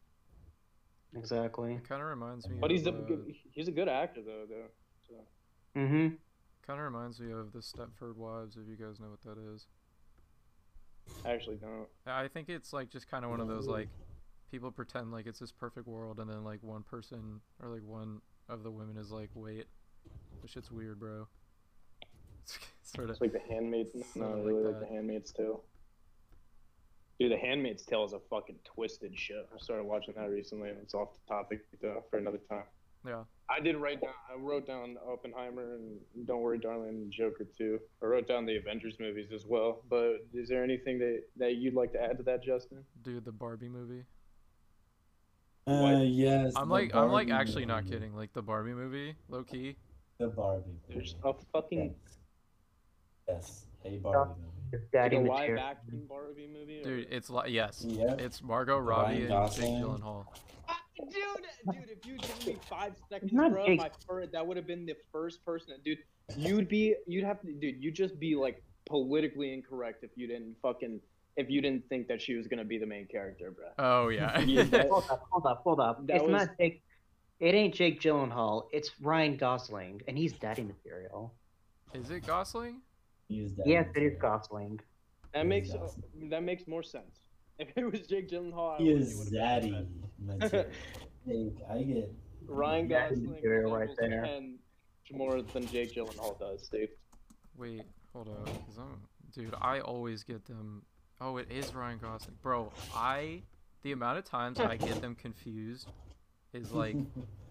exactly. it kind of reminds me But he's a of, uh, good, he's a good actor though though. So. hmm kind of reminds me of the stepford wives if you guys know what that is I actually don't. I think it's like just kind of one of those like people pretend like it's this perfect world, and then like one person or like one of the women is like, "Wait, this shit's weird, bro." sort of. It's like The Handmaid's. No, Something like really like that. The Handmaid's Tale. Dude, The Handmaid's Tale is a fucking twisted show. I started watching that recently, and it's off the topic though for another time. Yeah. I did write down. I wrote down Oppenheimer and Don't Worry, Darling, and Joker too. I wrote down the Avengers movies as well. But is there anything that that you'd like to add to that, Justin? Dude, the Barbie movie. Uh, What? yes. I'm the like, I'm like Barbie actually not kidding. Like the Barbie movie, low key. The Barbie. There's a fucking Yes, a Barbie movie. It's daddy a live material. action Barbie movie. or- Dude, it's like yes, Yeah. it's Margot Ryan Robbie and Jake Gyllenhaal. Dude, dude, if you give me five seconds, bro, Jake- my fir- that would have been the first person. That, dude, you'd be, you'd have to, dude, you'd just be like politically incorrect if you didn't fucking, if you didn't think that she was gonna be the main character, bro. Oh yeah. Yeah, Hold up, hold up, hold up. That it's was- not Jake. It ain't Jake Gyllenhaal. It's Ryan Gosling, and he's daddy material. is it Gosling? Use that Yes, it is material. Gosling. That makes Gosling. that makes more sense. If it was Jake Gyllenhaal, I He would- is it would've been zaddy better. material. Jake, I get. Ryan Daddy Gosling material right there. Ken more than Jake Gyllenhaal does, Steve. Wait, hold on, dude, I always get them. Oh, it is Ryan Gosling, bro. I, the amount of times I get them confused, is like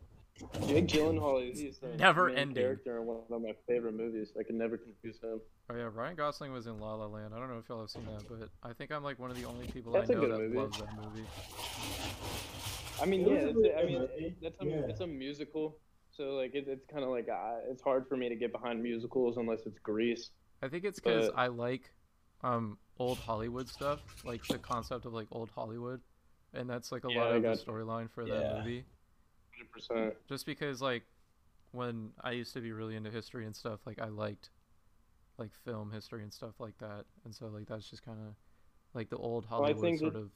Jake Gyllenhaal is he's the Never main ending. character in one of my favorite movies. I can never confuse him. Oh yeah, Ryan Gosling was in La La Land. I don't know if y'all have seen that, but I think I'm like one of the only people That's I a know good that movie. loves that movie. I mean, yeah, was it's really a, I good mean, that's a Yeah. it's a musical, so like it, it's kind of like uh, it's hard for me to get behind musicals unless it's Grease. I think it's because But- I like um old Hollywood stuff, like the concept of like old Hollywood, and that's like a Yeah, lot I of the storyline for Yeah. that movie. Hundred percent. Just because like when I used to be really into history and stuff, like I liked like film history and stuff like that, and so like that's just kind of like the old Hollywood think sort that- of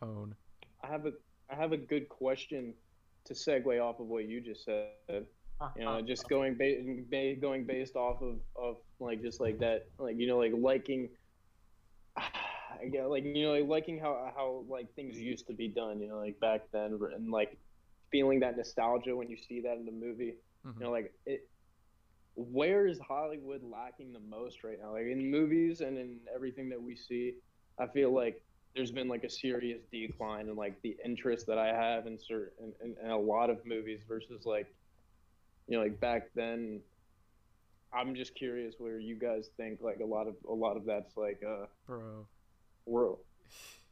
tone. I have a I have a good question to segue off of what you just said. Uh-huh. You know, just uh-huh. going ba- ba- going based off of, of like just like that, like you know, like liking, yeah, like you know, like liking how how like things used to be done. You know, like back then, and like feeling that nostalgia when you see that in the movie. Mhm. You know, like it. Where is Hollywood lacking the most right now? Like in movies and in everything that we see, I feel like there's been like a serious decline in like the interest that I have in certain in, in a lot of movies versus like you know like back then. I'm just curious where you guys think like a lot of a lot of that's like uh Bro, world.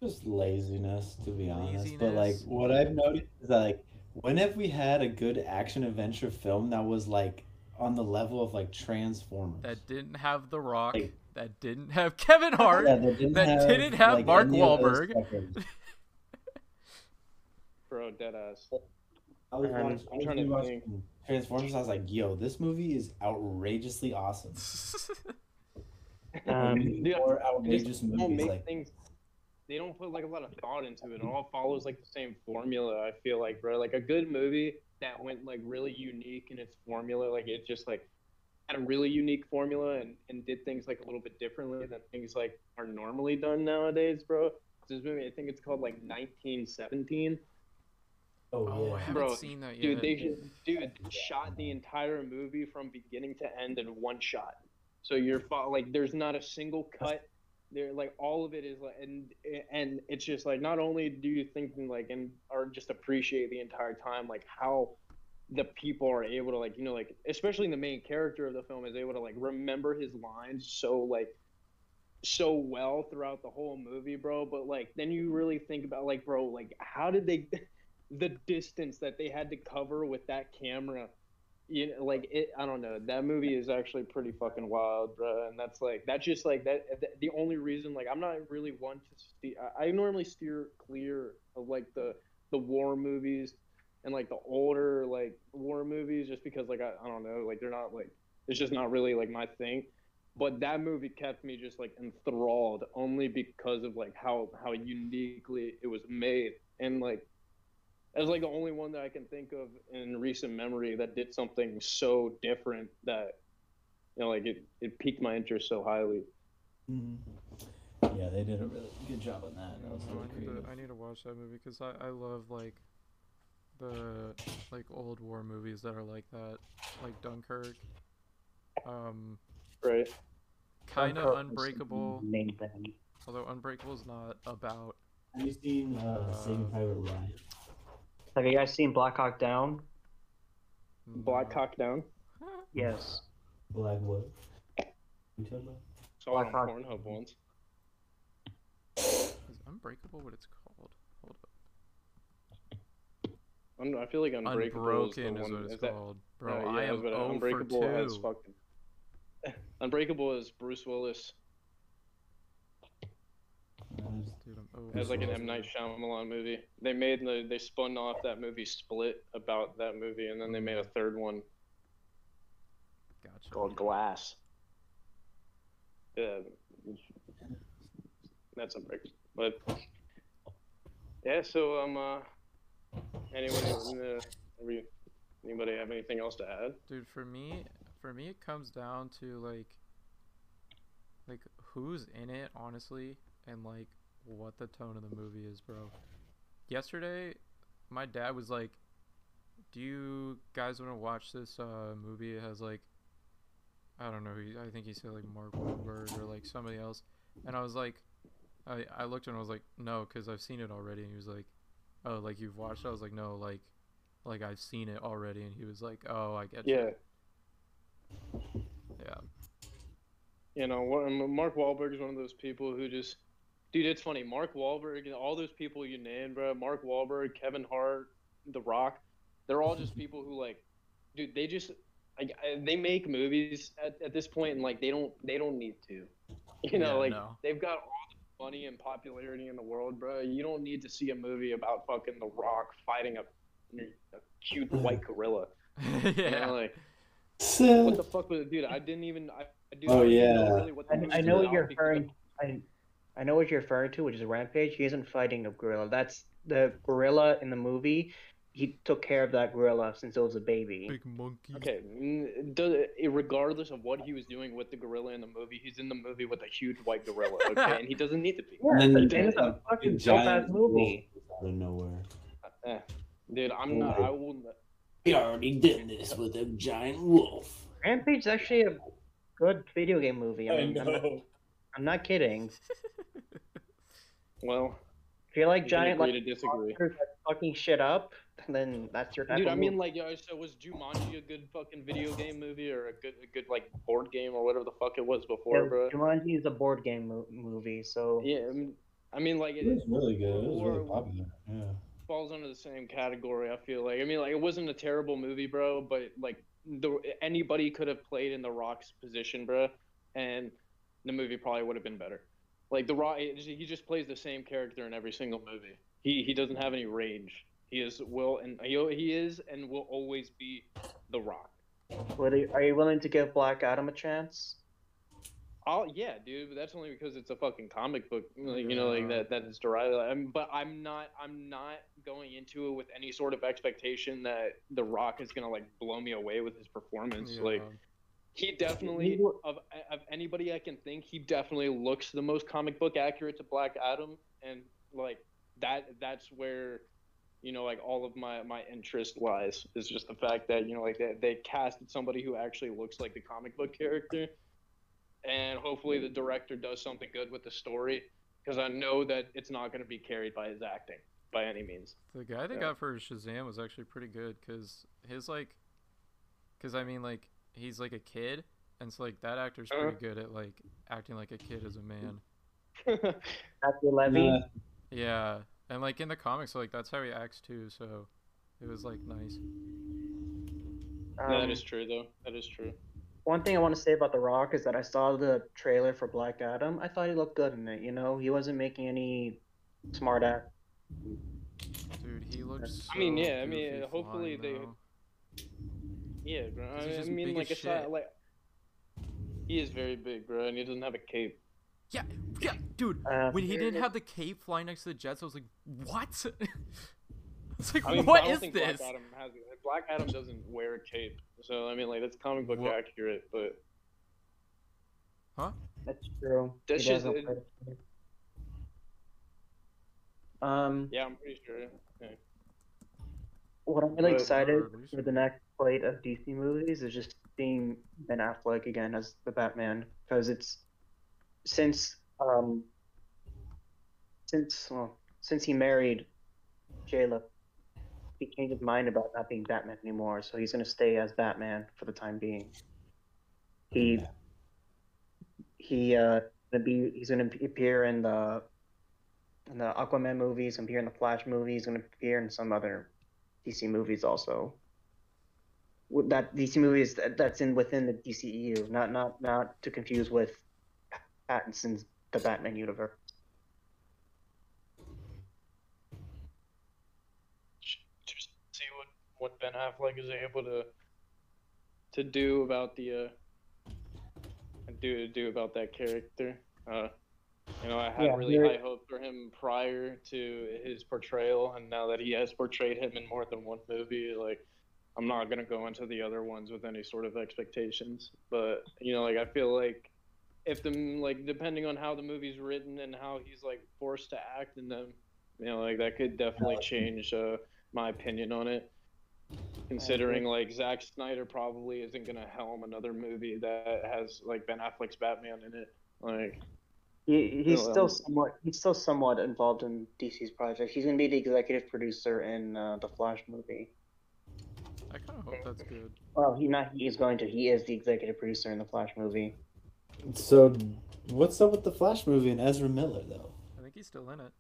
Just laziness, to be honest. But like, what I've noticed is that like, when have we had a good action adventure film that was like on the level of like Transformers. that didn't have The Rock, Like- that didn't have Kevin Hart. Yeah, that didn't that have, didn't have like, Mark any Wahlberg. Bro, dead ass. I was watching, I'm I was trying to watching think. Transformers. I was like, "Yo, this movie is outrageously awesome." Um, Maybe more outrageous just movies make like things. They don't put like a lot of thought into it. It all follows like the same formula. I feel like, bro, like a good movie that went like really unique in its formula. Like it just like had a really unique formula and, and did things like a little bit differently than things like are normally done nowadays, bro. This movie, I think it's called like 1917. Oh, oh, yeah. I haven't Bro, seen that yet. Dude, they should, dude shot the entire movie from beginning to end in one shot. So you're like, there's not a single cut. There, like all of it is like, and and it's just like, not only do you think like and or just appreciate the entire time, like how the people are able to like, you know, like especially the main character of the film is able to like remember his lines so like so well throughout the whole movie, bro. But like, then you really think about like, bro, like how did they? the distance that they had to cover with that camera you know like it i don't know that movie is actually pretty fucking wild bro and that's like that's just like that, the only reason like i'm not really one to see I, I normally steer clear of like the the war movies and like the older like war movies just because like i, I don't know like they're not like it's just not really like my thing. But that movie kept me just like enthralled only because of like how how uniquely it was made. And like that's like the only one that I can think of in recent memory that did something so different that you know like it, it piqued my interest so highly. Mhm. Yeah, they did a really good job on that. That was really I, need creative. to, I need to watch that movie because I, I love like the like old war movies that are like that, like Dunkirk. Um, Right. kind of Unbreakable, the Main thing. although Unbreakable is not about. Have you seen uh, Saving Uh, Private Ryan? Have you guys seen Black Hawk Down? Black. Hawk Down. Yes. Black what? You talking about? Saw it Black on Hawk. Pornhub once. Is Unbreakable what it's called? Hold up. Un- I feel like Unbreakable is, the Unbroken is, one, what it's is that- called, bro. uh, I am but 0 Unbreakable for has 2. fucking. Unbreakable is Bruce Willis 0 as like an M Night Shyamalan movie. They made the they spun off that movie Split about that movie, and then they made a third one Gotcha. called Glass. Yeah, that's a break. But yeah, so um, uh, anyone, uh, anybody have anything else to add? Dude, for me, for me, it comes down to like, like who's in it, honestly, and like what the tone of the movie is, bro. Yesterday, my dad was like, "Do you guys want to watch this uh, movie? It has like, I don't know, he, I think he said like Mark Wahlberg or like somebody else," and I was like, I I looked and I was like, "No, because I've seen it already," and he was like, "Oh, like you've watched?" it? I was like, "No, like." Like I've seen it already, and he was like, "Oh, I get you." Yeah, Yeah. you know, Mark Wahlberg is one of those people who just, dude, it's funny. Mark Wahlberg, all those people you named, bro. Mark Wahlberg, Kevin Hart, The Rock, they're all just people who like, dude, they just like they make movies at, at this point, and like they don't, they don't need to, you know, Yeah, like no. they've got all the money and popularity in the world, bro. You don't need to see a movie about fucking The Rock fighting a, a cute white gorilla. You yeah. know, like So, what the fuck was it, dude? I didn't even. I, I, dude, Oh, I didn't know yeah. really what I, I know what you're because referring. I, I know what you're referring to, which is Rampage. He isn't fighting a gorilla. That's the gorilla in the movie. He took care of that gorilla since it was a baby. Big monkey. Okay, does, regardless of what he was doing with the gorilla in the movie, he's in the movie with a huge white gorilla, okay, and he doesn't need to be. Yeah, And then but you it's a a fucking dope ass giant movie. wolf out of nowhere. Eh, dude, I'm not. I will. not- We already did this with a giant wolf. Rampage is actually a good video game movie. I I mean, I'm, not, know. I'm not kidding. Well, If you like giant like to disagree. that fucking shit up, then that's your type Dude, of I mean, movie. like, yo, so was Jumanji a good fucking video game movie or a good, a good like board game or whatever the fuck it was before, Yeah, bro? Jumanji is a board game mo- movie, so Yeah, I mean- I mean, like, It it, was really good. It was really Or- popular. Yeah. falls under the same category. I feel like. I mean, like it wasn't a terrible movie, bro, but like the anybody could have played in the Rock's position, bro, and the movie probably would have been better. Like the Rock, he just plays the same character in every single movie. He he doesn't have any range. He is will and he, he is and will always be the Rock. Would you- Are you willing to give Black Adam a chance? Oh yeah, dude, but that's only because it's a fucking comic book, like, you know, like that that is derived. I'm, but I'm not I'm not going into it with any sort of expectation that The Rock is gonna like blow me away with his performance. Yeah. Like he definitely of of anybody I can think, he definitely looks the most comic book accurate to Black Adam, and like that that's where you know like all of my my interest lies is just the fact that you know like they, they casted somebody who actually looks like the comic book character and hopefully the director does something good with the story because I know that it's not going to be carried by his acting by any means. The guy they Yeah. got for Shazam was actually pretty good because his like, because I mean like he's like a kid, and so like that actor's pretty Uh-huh. good at like acting like a kid as a man. Matthew Levy. Yeah, and like in the comics, like that's how he acts too. So it was like nice. Um, that is true though. That is true. One thing I want to say about The Rock is that I saw the trailer for Black Adam. I thought he looked good in it. You know, he wasn't making any smart act. Dude, he looks. I mean, yeah, I mean, hopefully flying, they- though. Yeah, bro. I, He's I mean, like as it's not shit. like he is very big, bro, and he doesn't have a cape. Yeah, yeah, dude. Uh, When he didn't have the cape flying next to the jets, I was like, what? it's like, I mean, what I don't is think this? Black Adam has Black Adam doesn't wear a cape, so I mean, like that's comic book What? accurate, but huh? That's true. That's just- it. Um, yeah, I'm pretty sure. Yeah. what I'm really But- excited Or at least- for the next slate of DC movies is just seeing Ben Affleck again as the Batman because it's since um since well since he married J.Lo, he changed his mind about not being Batman anymore, so he's gonna stay as Batman for the time being. He he uh gonna be he's gonna appear in the in the Aquaman movies, gonna appear in the Flash movies, gonna appear in some other DC movies also. With That DC movies that, that's in within the DCEU, not not not to confuse with Pattinson's the Batman universe. just see what what Ben Affleck is able to to do about the uh do to do about that character. Uh, you know, I had Yeah, really high hopes for him prior to his portrayal, and now that he has portrayed him in more than one movie, like I'm not gonna go into the other ones with any sort of expectations. But you know, like I feel like if the like depending on how the movie's written and how he's like forced to act in them, you know, like that could definitely change uh, my opinion on it. Considering like Zack Snyder probably isn't gonna helm another movie that has like Ben Affleck's Batman in it. Like, He, he's still somewhat he's still somewhat involved in DC's project. He's gonna be the executive producer in uh, the Flash movie. I kind of hope that's good. Well, he not he is going to. He is the executive producer in the Flash movie. so, what's up with the Flash movie and Ezra Miller though? I think he's still in it.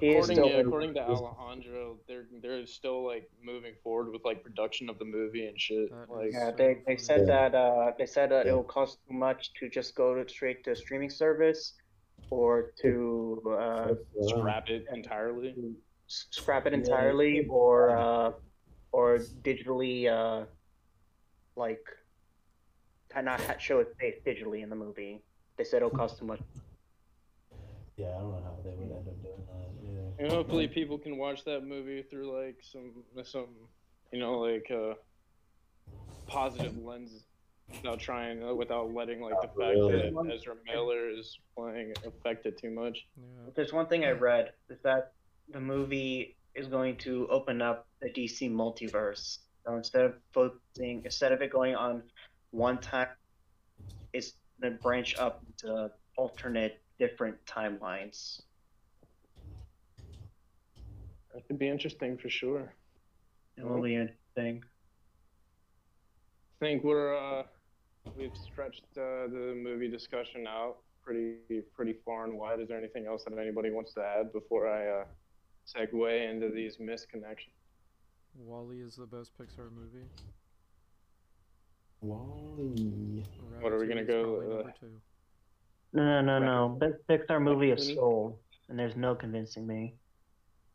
He according still yeah, in- according to Alejandro, they're they're still like moving forward with like production of the movie and shit. That Like, Yeah, so they, they funny. said that uh, they said that it will cost too much to just go to straight to streaming service, or to uh, scrap it entirely. to scrap it Yeah. entirely, or uh, or digitally uh, like not show its face digitally in the movie. They said it'll cost too much. Yeah, I don't know how they would end up doing that either. And hopefully people can watch that movie through like some some you know like uh positive lens without trying uh, without letting like the fact Really? that Ezra Miller is playing affect it too much. Yeah. There's one thing I read is that the movie is going to open up the DC multiverse. So instead of focusing, instead of it going on one time, it's going to branch up into alternate, different timelines. That could be interesting for sure. It will be interesting. I think we're uh we've stretched uh, the movie discussion out pretty pretty far and wide. Is there anything else that anybody wants to add before I uh segue into these misconnections? WALL-E is the best Pixar movie. WALL-E. What are we gonna go, probably uh, number two. No, no, no, no. Best Pixar movie is Ratatouille? Soul, and there's no convincing me.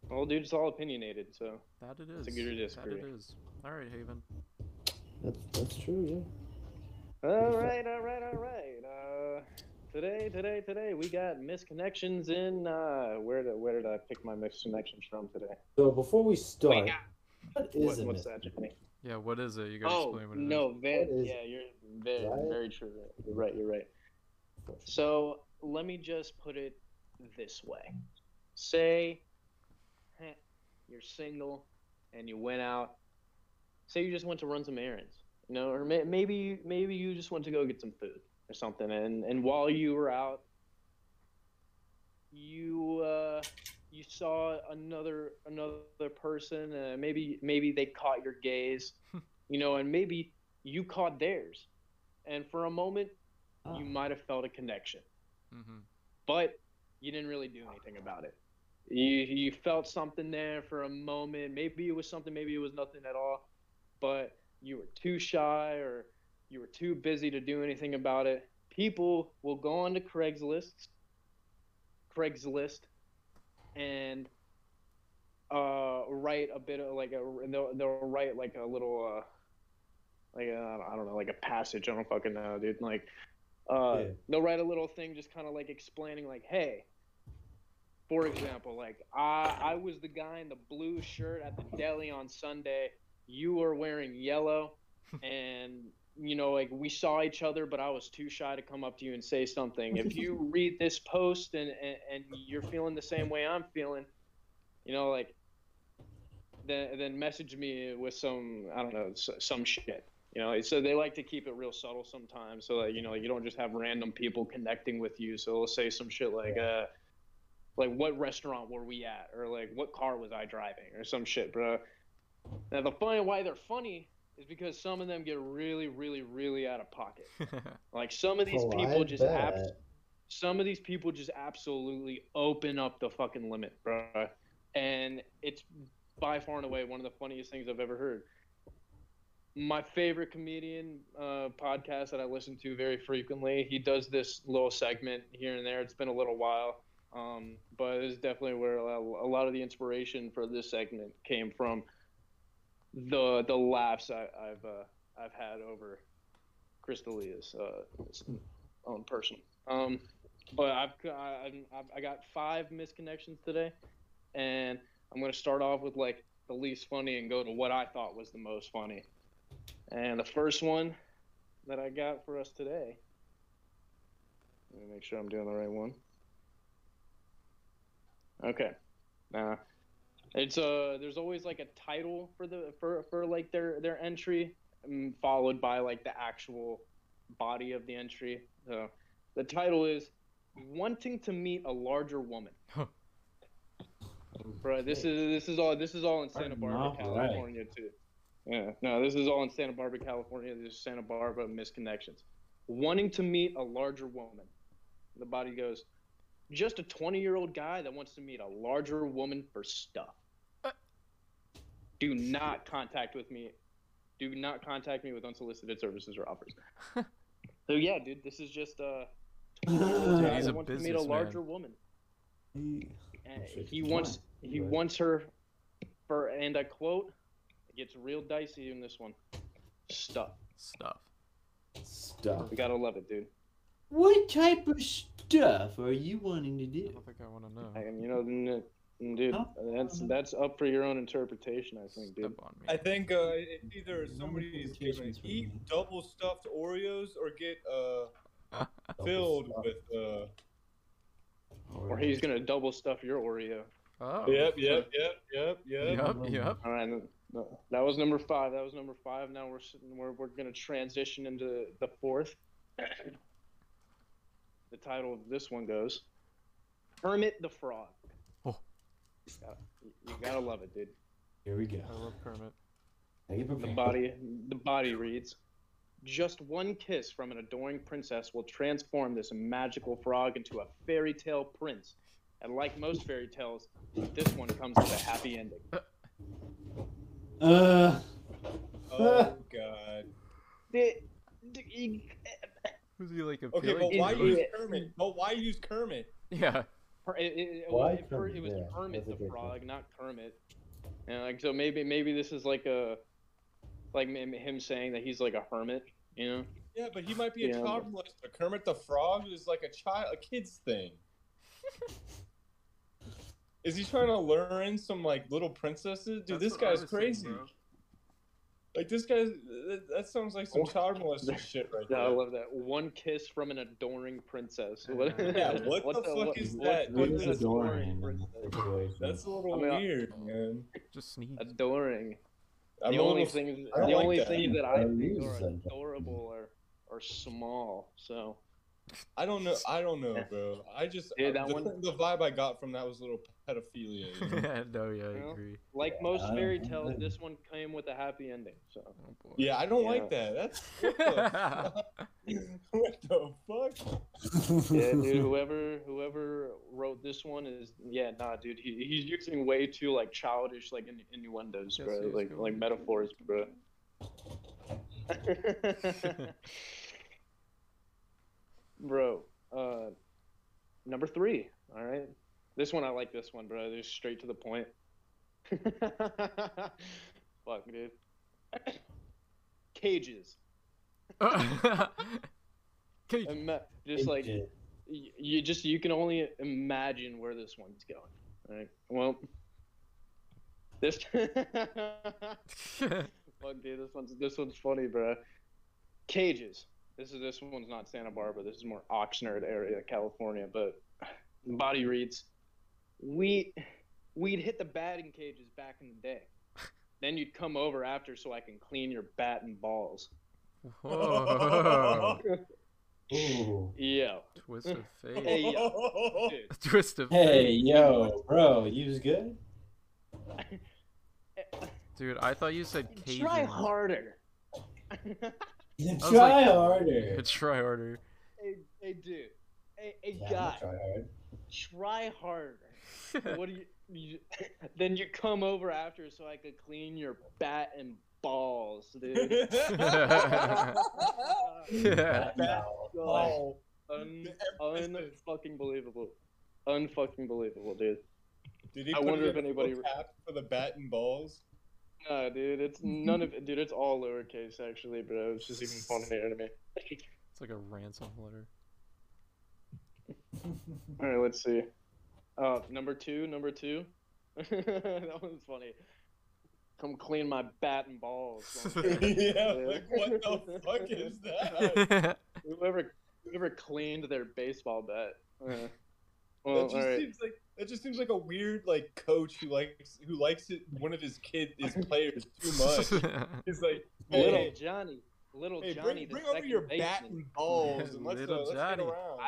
Well, dude, it's all opinionated, so That it is. It's a good That disagree. it is. All right, Haven. That's that's true. Yeah. All right, all right, all right. Uh, today, today, today, we got misconnections in. Uh, where did where did I pick my misconnections from today? So before we start, Wait, what is what, what's that, Johnny? Yeah, what is it? You gotta Oh explain what it is. no, Van. What is- Yeah, you're very Right? very true. You're right. You're right. So let me just put it this way: say heh, you're single and you went out. Say you just went to run some errands, you know, or may, maybe maybe you just went to go get some food or something, and and while you were out, you uh, you saw another another person. Uh, maybe maybe they caught your gaze, you know, and maybe you caught theirs, and for a moment Ah. you might have felt a connection Mm-hmm. but you didn't really do anything about it. You you felt something there for a moment. Maybe it was something, maybe it was nothing at all. But you were too shy or you were too busy to do anything about it. People will go onto Craigslist, Craigslist, and uh, write a bit of like a they'll, they'll write like a little uh, like a, I don't know like a passage. I don't fucking know, dude. Like uh, Yeah. they'll write a little thing just kind of like explaining like hey for example like I, I was the guy in the blue shirt at the deli on sunday you were wearing yellow and you know like we saw each other but i was too shy to come up to you and say something. If you read this post and, and, and you're feeling the same way i'm feeling you know like then then message me with some i don't know some shit you know, so they like to keep it real subtle sometimes, so that you know you don't just have random people connecting with you. So they'll say some shit like, uh, like what restaurant were we at, or like what car was I driving, or some shit, bro. Now the funny why they're funny is because some of them get really, really, really out of pocket. Like some of these Oh, people I just abs- some of these people just absolutely open up the fucking limit, bro. And it's by far and away one of the funniest things I've ever heard. My favorite comedian uh, podcast that I listen to very frequently. He does this little segment here and there. It's been a little while, um, but it's definitely where a a lot of the inspiration for this segment came from. The the laughs I, I've uh, I've had over Crystalia's uh, own person. Um, but I've, I've I got five misconnections today, and I'm gonna start off with like the least funny and go to what I thought was the most funny. And the first one that I got for us today. Let me make sure I'm doing the right one. Okay. Uh, it's uh there's always like a title for the for for like their their entry, um, followed by like the actual body of the entry. So the title is "Wanting to Meet a Larger Woman." Bro, this is this is all this is all in Santa Barbara, All right. California too. Yeah, no, this is all in Santa Barbara, California. This is Santa Barbara misconnections. Wanting to meet a larger woman. The body goes, just a 20 year old guy that wants to meet a larger woman for stuff. Uh. Do not contact with me. Do not contact me with unsolicited services or offers. so yeah, dude, this is just uh, a Dude, guy he's that a wants to meet a businessman. larger woman. And Shit, he fine. wants he Right. wants her for and I quote, it gets real dicey in this one. Stuff. Stuff. Stuff. We gotta love it, dude. What type of stuff are you wanting to do? I do? don't think I want to know. And you know, n- n- dude, No. that's that's up for your own interpretation, I think, Step dude. on me. I think uh, it's either somebody's gonna eat double stuffed Oreos or get uh, filled with uh. Or he's gonna double stuff your Oreo. oh. Yep, yep, yep, yep, yep. Yep. Yep. All right, no, that was number five. That was number five. Now we're sitting, we're we're gonna transition into the fourth. The title of this one goes, "Hermit the Frog." Oh. You gotta, you gotta love it, dude. Here we go. I love Kermit. The body, the body reads, "Just one kiss from an adoring princess will transform this magical frog into a fairy tale prince." And like most fairy tales, this one comes with a happy ending. Uh, Oh god. The- Was he like Okay, appealing? but why to use it? Kermit? But why use Kermit? Yeah. It, it, Why it, for- it was Yeah, Kermit the frog, question. not Kermit. And like so maybe maybe this is like a like him saying that he's like a hermit, you know? Yeah, but he might be a Yeah, child molester. Kermit the Frog is like a child, a kid's thing. is he trying to lure in some like little princesses? Dude, That's this guy's crazy. bro. Like this guy, that, that sounds like some child molester shit right Yeah, I love that. One kiss from an adoring princess. What, Yeah, what the fuck what- is that? what What is is adoring adoring in princess? this situation? That's a little I mean, I- weird, man. Just sneeze. Adoring. I'm the only little- things I don't the like only that. things that I I think are adorable are are small. So I don't know. I don't know, bro. I just Dude, uh, that the, one- the vibe I got from that was a little pedophilia. You know? no, yeah, I agree. like Yeah, most fairy tales, this one came with a happy ending. So Oh boy. yeah, I don't Yeah. like that. That's what the, what the fuck? yeah, dude. Whoever whoever wrote this one is yeah, nah, dude. He, he's using way too like childish like innu- innuendos, Guess bro. who's Like going like metaphors, bro. Bro, uh, number three. All right, this one I like. This one, bro. They're straight to the point. Fuck, dude. Cages. Cage. Ima- just like Shit. y- you just you can only imagine where this one's going. Right. Well, this fuck dude, this one's this one's funny, bro. Cages. This is this one's not Santa Barbara. This is more Oxnard area, California. But the body reads, we we'd hit the batting cages back in the day. Then you'd come over after so I can clean your bat and balls. Whoa. Ooh. Yeah. Twist of fate. Hey, yo. Dude. Twist of Hey, fate. yo, bro, you was good? Dude, I thought you said Cajun. Try harder. was Try like- harder. Try harder. hey, hey, dude. Hey, hey Yeah, guy. try hard. Try harder. what do you, you? Then you come over after so I could clean your bat and balls, dude. yeah. No. Oh, Un, The emphasis. unfucking believable. Unfucking believable, dude. Did he I put wonder if anybody- full cap for the bat and balls? Nah, dude, it's none of it, dude. It's all lowercase, actually, bro. It's just even funnier to me. It's like a ransom letter. All right, let's see. Uh, number two, number two. that was funny. Come clean my bat and balls. yeah, like what the fuck is that? whoever whoever cleaned their baseball bat. Uh, That well, just all right. seems like that just seems like a weird like coach who likes who likes it one of his kid his players too much. He's like, hey, Little hey, Johnny, little hey, Johnny, bring, bring the over second your bat baseman. and balls and let's, uh, Little let's get Johnny. around.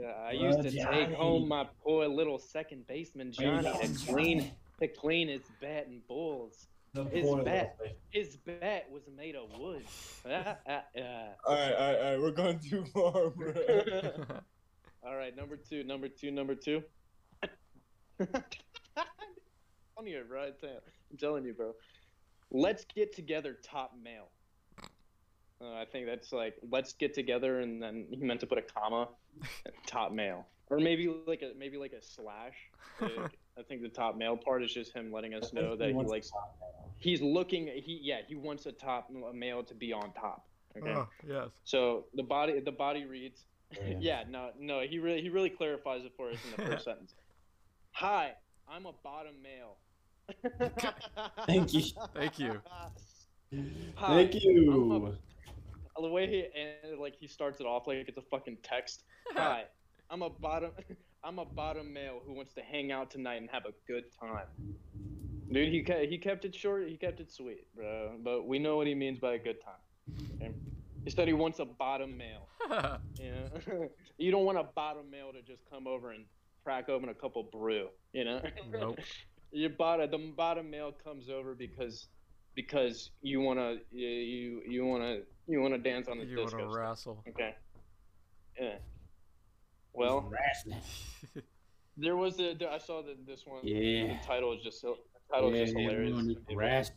Yeah, I used to Little take Johnny. home my poor little second baseman Johnny Little to clean to clean his bat and balls. The His bat. His bat was made of wood. Ah. All right, all right, all right, we're going too far, bro. All right, number two, number two, number two. Funnier, bro. I tell you- I'm telling you, bro. Let's get together, top male. Uh, I think that's like let's get together, and then he meant to put a comma, top male, or maybe like a maybe like a slash. Like, I think the top male part is just him letting us know that he wants likes. to talk now. He's looking. He yeah. He wants a top a male to be on top. Okay. Oh, yes. So the body the body reads. Yeah. yeah, no, no. He really he really clarifies it for us in the first sentence. Hi, I'm a bottom male. Thank you. Thank you. Hi, Thank you. The way he and like he starts it off like it's a fucking text. Hi, I'm a bottom. I'm a bottom male who wants to hang out tonight and have a good time. Dude, he ke- he kept it short. He kept it sweet, bro. But we know what he means by a good time. Okay? He said he wants a bottom male. Yeah. you don't want a bottom male to just come over and crack open a couple brew, you know? Nope. Your bottom the bottom male comes over because because you wanna you you, you wanna you wanna dance on the you wanna stick, wrestle. Okay. Yeah. Well, Wrestling. there was a I saw that this one. Yeah. The title is just so the title is just hilarious. everyone is.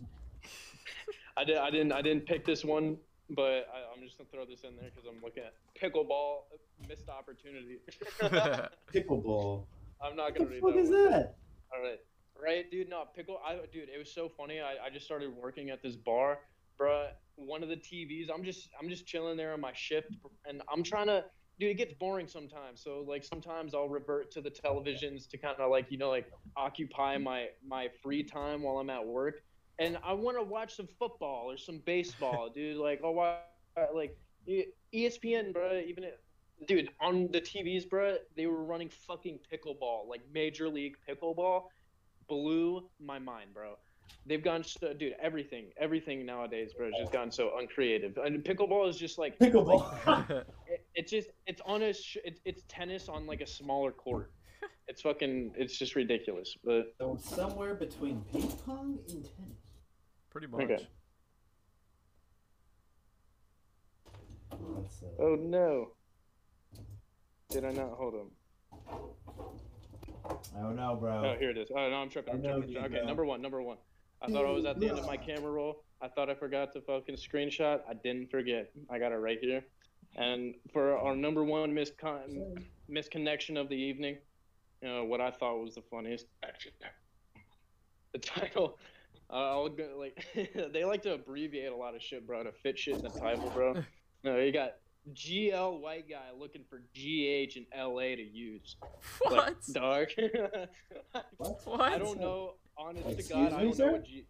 I did I didn't I didn't pick this one but I, I'm just gonna throw this in there because I'm looking at pickleball missed opportunity. Pickleball. I'm not gonna What the read fuck that. is one. that? All right, right, dude. No, pickle. I, dude, it was so funny. I, I just started working at this bar, bruh. One of the TVs. I'm just, I'm just chilling there on my shift, and I'm trying to. Dude, it gets boring sometimes. So like sometimes I'll revert to the televisions to kind of like you know like occupy my my free time while I'm at work, and I want to watch some football or some baseball, dude. Like I'll watch like ESPN, bro. Even it, dude on the TVs, bro. They were running fucking pickleball, like Major League Pickleball. Blew my mind, bro. They've gone, so, dude. Everything, everything nowadays, bro, has just gone so uncreative. And pickleball is just like Pickleball. it, it's just it's on a sh- it, it's tennis on like a smaller court. It's fucking it's just ridiculous. But So somewhere between ping pong and tennis. Pretty much. Okay. Uh, oh no, did I not hold them? I don't know, bro. Oh, here it is. Oh no, I'm tripping. I'm tripping. you, Okay, bro. number one, number one. I thought I was at the end of my camera roll. I thought I forgot to fucking screenshot. I didn't forget. I got it right here. And for our number one miscon- misconnection of the evening, you know what I thought was the funniest. Actually. The title. Uh, I'll go, like they like to abbreviate a lot of shit, bro, to fit shit in the title, bro. No, you got GL white guy looking for GH in LA to use. What? Like, dog. What? what? I don't know. Honest to Excuse God, I don't sir? know what G.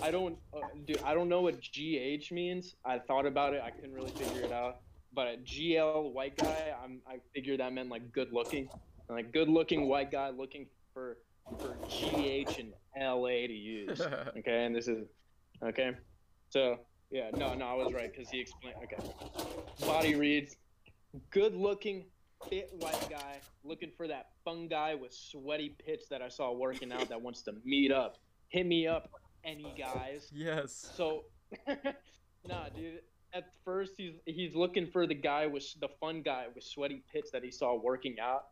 I don't, uh, dude. I don't know what GH means. I thought about it. I couldn't really figure it out. But a GL white guy, I'm. I figured that meant like good looking, like good looking white guy looking for for GH and LA to use. Okay, and this is okay. So yeah, no, no, I was right because he explained. Okay, body reads, good looking, fit white guy looking for that fun guy with sweaty pits that I saw working out that wants to meet up. Hit me up, any guys. yes. So, nah, dude. At first, he's he's looking for the guy with the fun guy with sweaty pits that he saw working out,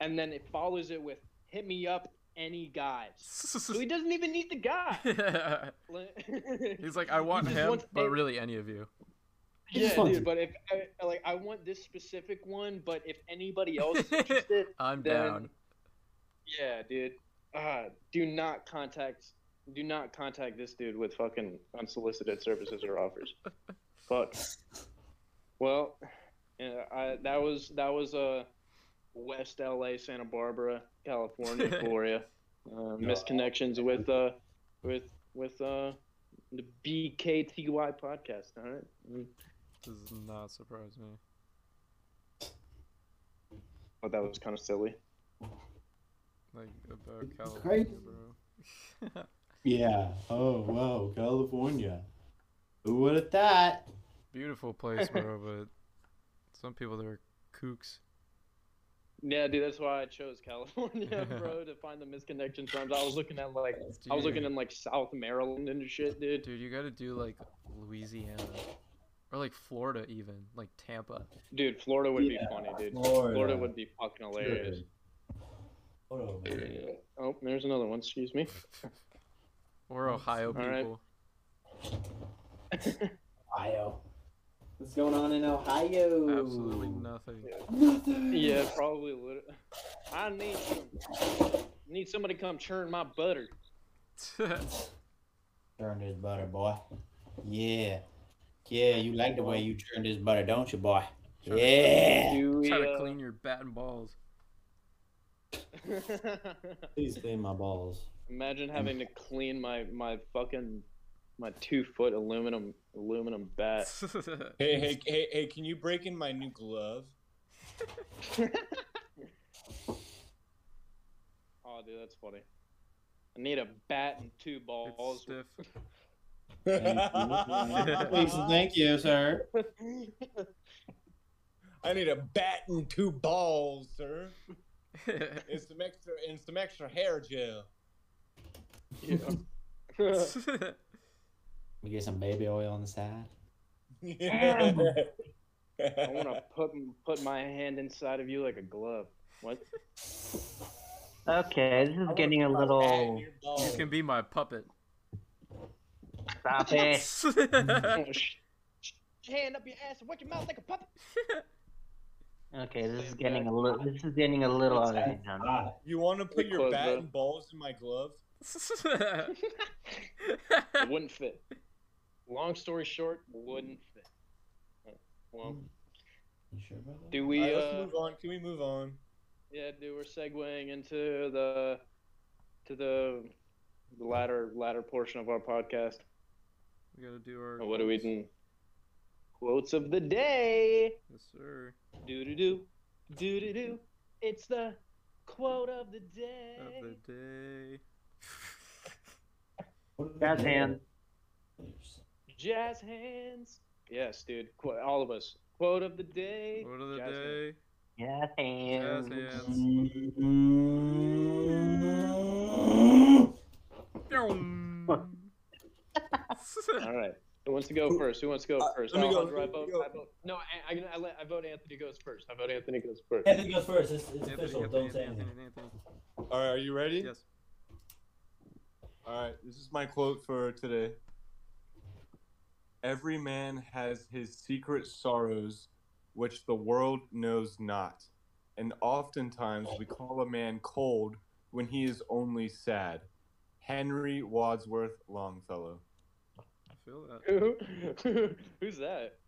and then it follows it with "hit me up, any guys." So he doesn't even need the guy. He's like, I want him, but a- really any of you. Yeah, dude. But if I, like, I want this specific one, but if anybody else is interested, I'm then down. yeah, dude. Uh, do not contact, do not contact this dude with fucking unsolicited services or offers. Fuck. Well, yeah, I, that was that was uh, West LA, Santa Barbara, California for you. Uh, misconnections with uh, with with uh, the BKTY podcast. All right. Mm. Does not surprise me. But that was kind of silly. Like about California, crazy. bro. Yeah. Oh, wow. California. Who would have thought? Beautiful place, bro, but some people they're kooks. Yeah, dude, that's why I chose California, bro, to find the misconnection times. I was looking at like I was looking in like South Maryland and shit, dude. Dude, you gotta do like Louisiana. Or like Florida even. Like Tampa. Dude, Florida would Yeah, be funny, dude. Florida. Florida would be fucking hilarious. Florida, man. Oh, there's another one. Excuse me. Or Ohio All right. people. Ohio. What's going on in Ohio? Absolutely nothing. Nothing. yeah, probably. would. I need some, need somebody to come churn my butter. Churn this butter, boy. Yeah. Yeah, you like the way you churn this butter, don't you, boy? Trying to- Yeah. Do we, Try to clean your bat and balls. Please clean my balls. Imagine having to clean my my fucking my two foot aluminum aluminum bat. Hey, hey, hey, hey! Can you break in my new glove? Oh, dude, that's funny. I need a bat and two it's balls. stiff. Please, thank you, sir. I need a bat and two balls, sir. And some extra and some extra hair gel. Yeah. We get some baby oil on the side. Yeah. I want to put put my hand inside of you like a glove. What? Okay, this is getting a little. you can be my puppet. Stop it. Oh, sh- Put your hand up your ass and wet your mouth like a puppet. Okay, this is getting a little. This is getting a little out of hand. Ah, You want to put Good your quote, bat bro. and balls in my glove? It wouldn't fit. Long story short, wouldn't fit. Well, you sure about that? do we? Alright, let's uh, move on. Can we move on? Yeah, dude, we're segueing into the to the the latter latter portion of our podcast. we gotta do our. And what are we doing? Quotes of the day. Yes, sir. Do do do do do do. It's the quote of the day. Of the day. What Jazz hand. Jazz hands. Yes, dude. Qu- all of us. Quote of the day. Quote of the Jazz hands. day. Yeah, Jazz hands. hands. All right. Who wants to go first? Who wants to go Uh, first? let me go, I let me vote, go. I vote. No, I, I, I, let- I vote Anthony goes first. I vote Anthony goes first. Anthony goes first. It's, it's Anthony, official. Anthony, Don't say Anthony, anything. Anthony, All right, are you ready? Yes. All right, this is my quote for today. Every man has his secret sorrows, which the world knows not. And oftentimes we call a man cold when he is only sad. Henry Wadsworth Longfellow. I feel that. Who- Who's that?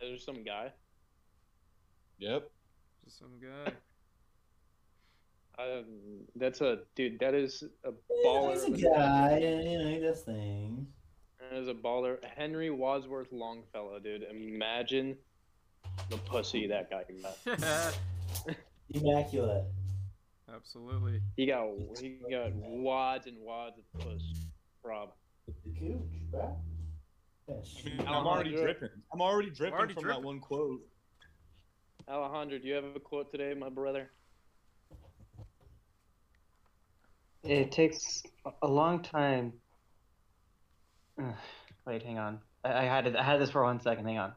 Is there some guy? Yep. Just some guy. Um, that's a dude. That is a Yeah, baller. he's of a a- guy. You know, he does things. That is a baller. Henry Wadsworth Longfellow, dude. Imagine the pussy that guy got. Immaculate. Absolutely. He got he got wads and wads of puss. Rob. The cooch, bro. Yeah, I shit. mean, I'm already dripping. I'm already dripping already from dripping. that one quote. Alejandro, do you have a quote today, my brother? It takes a- a long time. Ugh, Wait, hang on. I, I had it. I had this for one second. Hang on.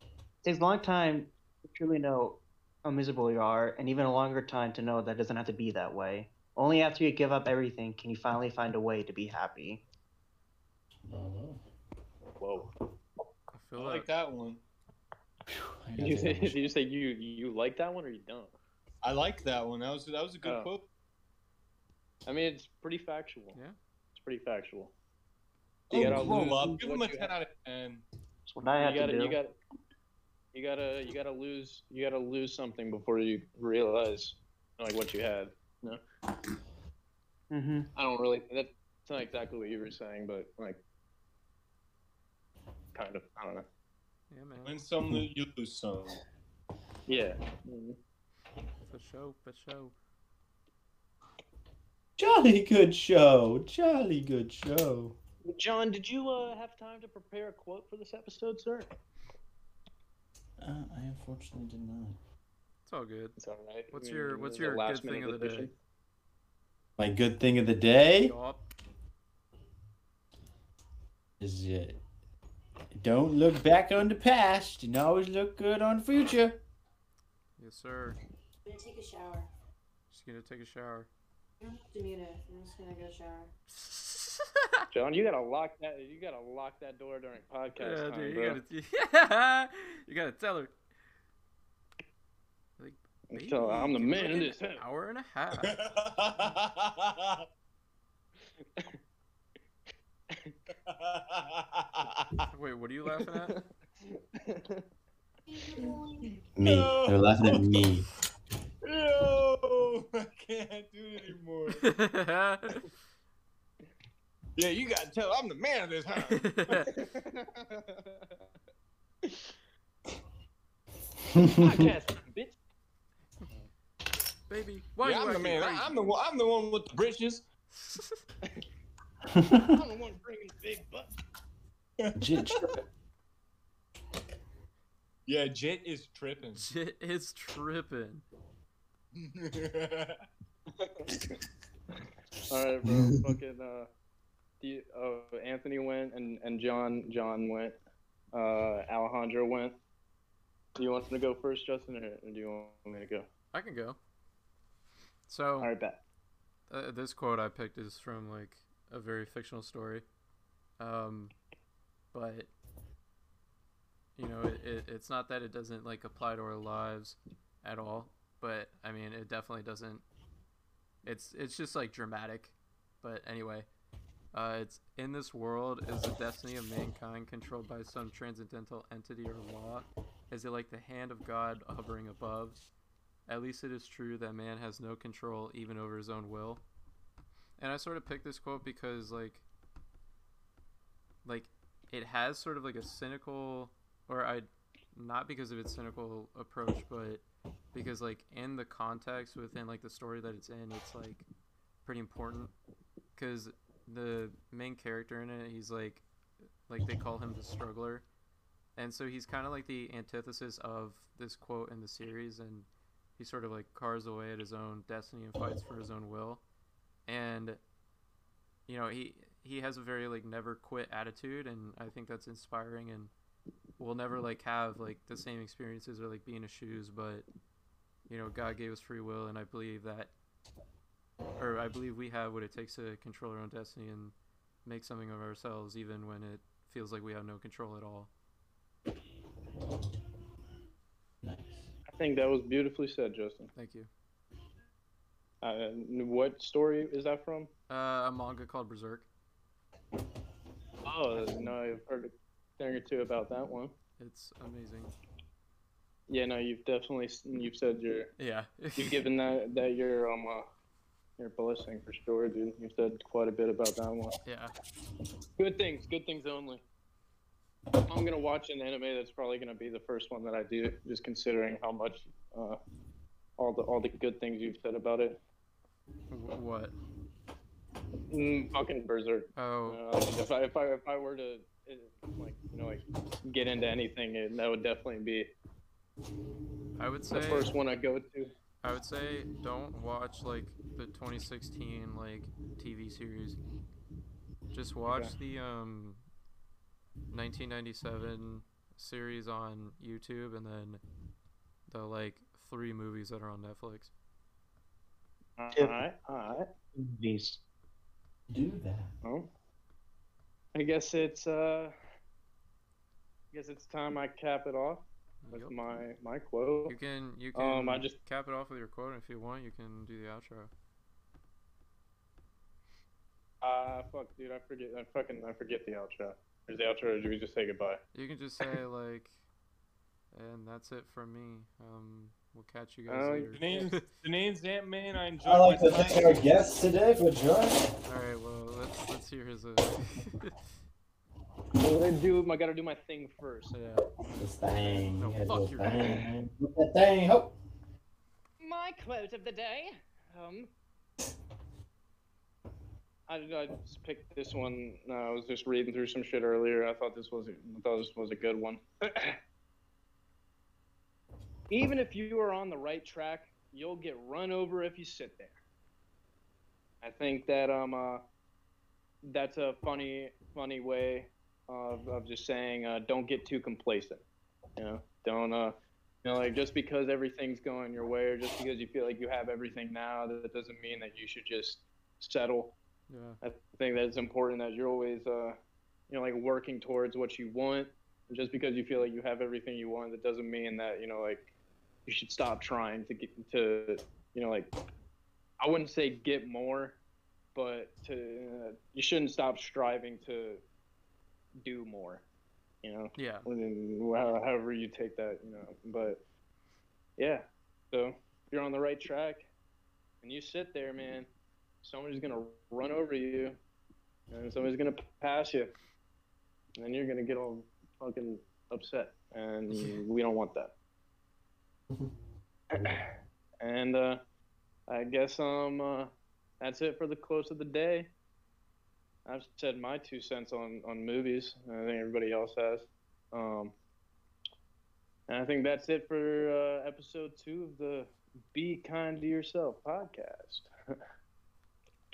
It takes a long time to truly know how miserable you are, and even a longer time to know that it doesn't have to be that way. Only after you give up everything can you finally find a way to be happy. Oh, Whoa. I I feel like that. that one. I Did you say, did you say you you like that one or you don't? I like that one. That was that was a good Oh. quote. I mean, it's pretty factual. Yeah. It's pretty factual. Oh, You gotta grow lose up. Give him a ten have. out of ten. That's what I have you gotta, to do. you gotta, you gotta, you gotta lose, you gotta lose something before you realize like what you had. No. hmm I don't really. That's not exactly what you were saying, but like, kind of. I don't know. Yeah, man. Win some, you lose some. Yeah. For show. For show. Jolly good show. Jolly good show. John, did you uh, have time to prepare a quote for this episode, sir? Uh, I unfortunately did not. It's all good. It's all right. What's I mean, your- what's your good last thing of the day? My good thing of the day Yup. is it. don't look back on the past and always look good on the future. Yes, sir. I'm gonna take a shower. Just gonna take a shower. You don't have to mute it. I'm just gonna go shower. John, you gotta lock that. You gotta lock that door during podcast yeah, time, dude. bro. You gotta, you gotta tell her. Like, Tell her I'm the man in this an house." Hour and a half. Wait, what are you laughing at? Me. No. They're laughing at me. No, I can't do it anymore. Yeah, you gotta tell I'm the man of this house. podcast, bitch. Baby, why yeah, you I'm the man. crazy? I'm the one. I'm the one with the britches. I'm the one bringing the big butt. Jit- Yeah, Jit is tripping. Shit is tripping. All right, bro. Fucking. Uh, do you, oh, Anthony went and and John John went. Uh, Alejandro went. Do you want me to go first, Justin, or, or do you want me to go? I can go. So, All right, bet. uh, this quote I picked is from like a very fictional story. Um, but you know, it, it, it's not that it doesn't like apply to our lives at all, but I mean, it definitely doesn't. It's it's just like dramatic, but anyway, uh, it's in this world is the destiny of mankind controlled by some transcendental entity or law? Is it like the hand of God hovering above? At least it is true that man has no control even over his own will. And I sort of picked this quote because like like it has sort of like a cynical or I not because of its cynical approach, but because like in the context within like the story that it's in, it's like pretty important. Because the main character in it, he's like like they call him the struggler, and so he's kind of like the antithesis of this quote in the series, and he sort of like carves away at his own destiny and fights for his own will, and you know he he has a very like never quit attitude, and I think that's inspiring and we'll never like have like the same experiences or like be in his shoes but you know god gave us free will and i believe that or i believe we have what it takes to control our own destiny and make something of ourselves even when it feels like we have no control at all. I think that was beautifully said, Justin. thank you. Uh, what story is that from? uh, a manga called berserk. Oh, no, I've heard a thing or two about that one. it's amazing Yeah, no, you've definitely you've said your yeah you've given that that your um uh, your blessing for sure, dude. You've said quite a bit about that one. yeah Good things, good things only. I'm gonna watch an anime that's probably gonna be the first one that I do, just considering how much uh, all the all the good things you've said about it. What Mm, fucking Berserk. oh Uh, if I if I if I were to uh, like you know like get into anything, and that would definitely be i would say the first one I go to. I would say don't watch like the 2016 like TV series. Just watch the um 1997 series on YouTube and then the like three movies that are on Netflix. All Yeah. right, all right. These Do that. Well, I guess it's uh, I guess it's time I cap it off with Yup. my my quote. You can you can Um, I just- cap it off with your quote and if you want you can do the outro. Ah, fuck, dude, I forget. I fucking I forget the outro. Is the outro, or do we just say goodbye? You can just say like and that's it for me. Um we'll catch you guys Uh, later. Danane's, Danane's Ant Man. I enjoyed I'd like to time. thank our guests today for joining. Alright, well let's let's hear his uh I gotta do. I gotta do my thing first. yeah. This thing. No, you fuck do a your thing. Do that thing. Ho. My quote of the day. Um, I, I just picked this one. Uh, I was just reading through some shit earlier. I thought this was. A, I thought this was a good one. Even if you are on the right track, you'll get run over if you sit there. I think that um uh, that's a funny funny way of, of just saying uh, don't get too complacent. You know, don't uh you know, like just because everything's going your way, or just because you feel like you have everything now, that doesn't mean that you should just settle. Yeah. I think that it's important that you're always, uh, you know, like working towards what you want. And just because you feel like you have everything you want, that doesn't mean that you know, like, you should stop trying to get to, you know, like, I wouldn't say get more, but to uh, you shouldn't stop striving to do more. You know Yeah. however you take that, you know. But yeah, so you're on the right track and you sit there, man, somebody's gonna run over you, and somebody's gonna pass you, and you're gonna get all fucking upset, and we don't want that. and uh, I guess um uh, that's it for the close of the day. I've said my two cents on, on movies. I think everybody else has. Um, and I think that's it for uh, episode two of the Be Kind to Yourself podcast.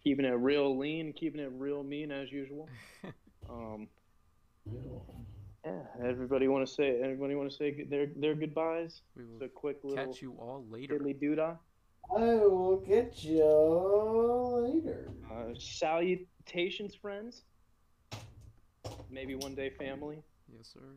keeping it real lean, keeping it real mean as usual. Um, yeah, everybody want to say everybody want to say their their goodbyes. We It's will a quick little catch you all later. diddly doodah. I will get you later. Uh, salutations, friends. maybe one day family. Yes, sir.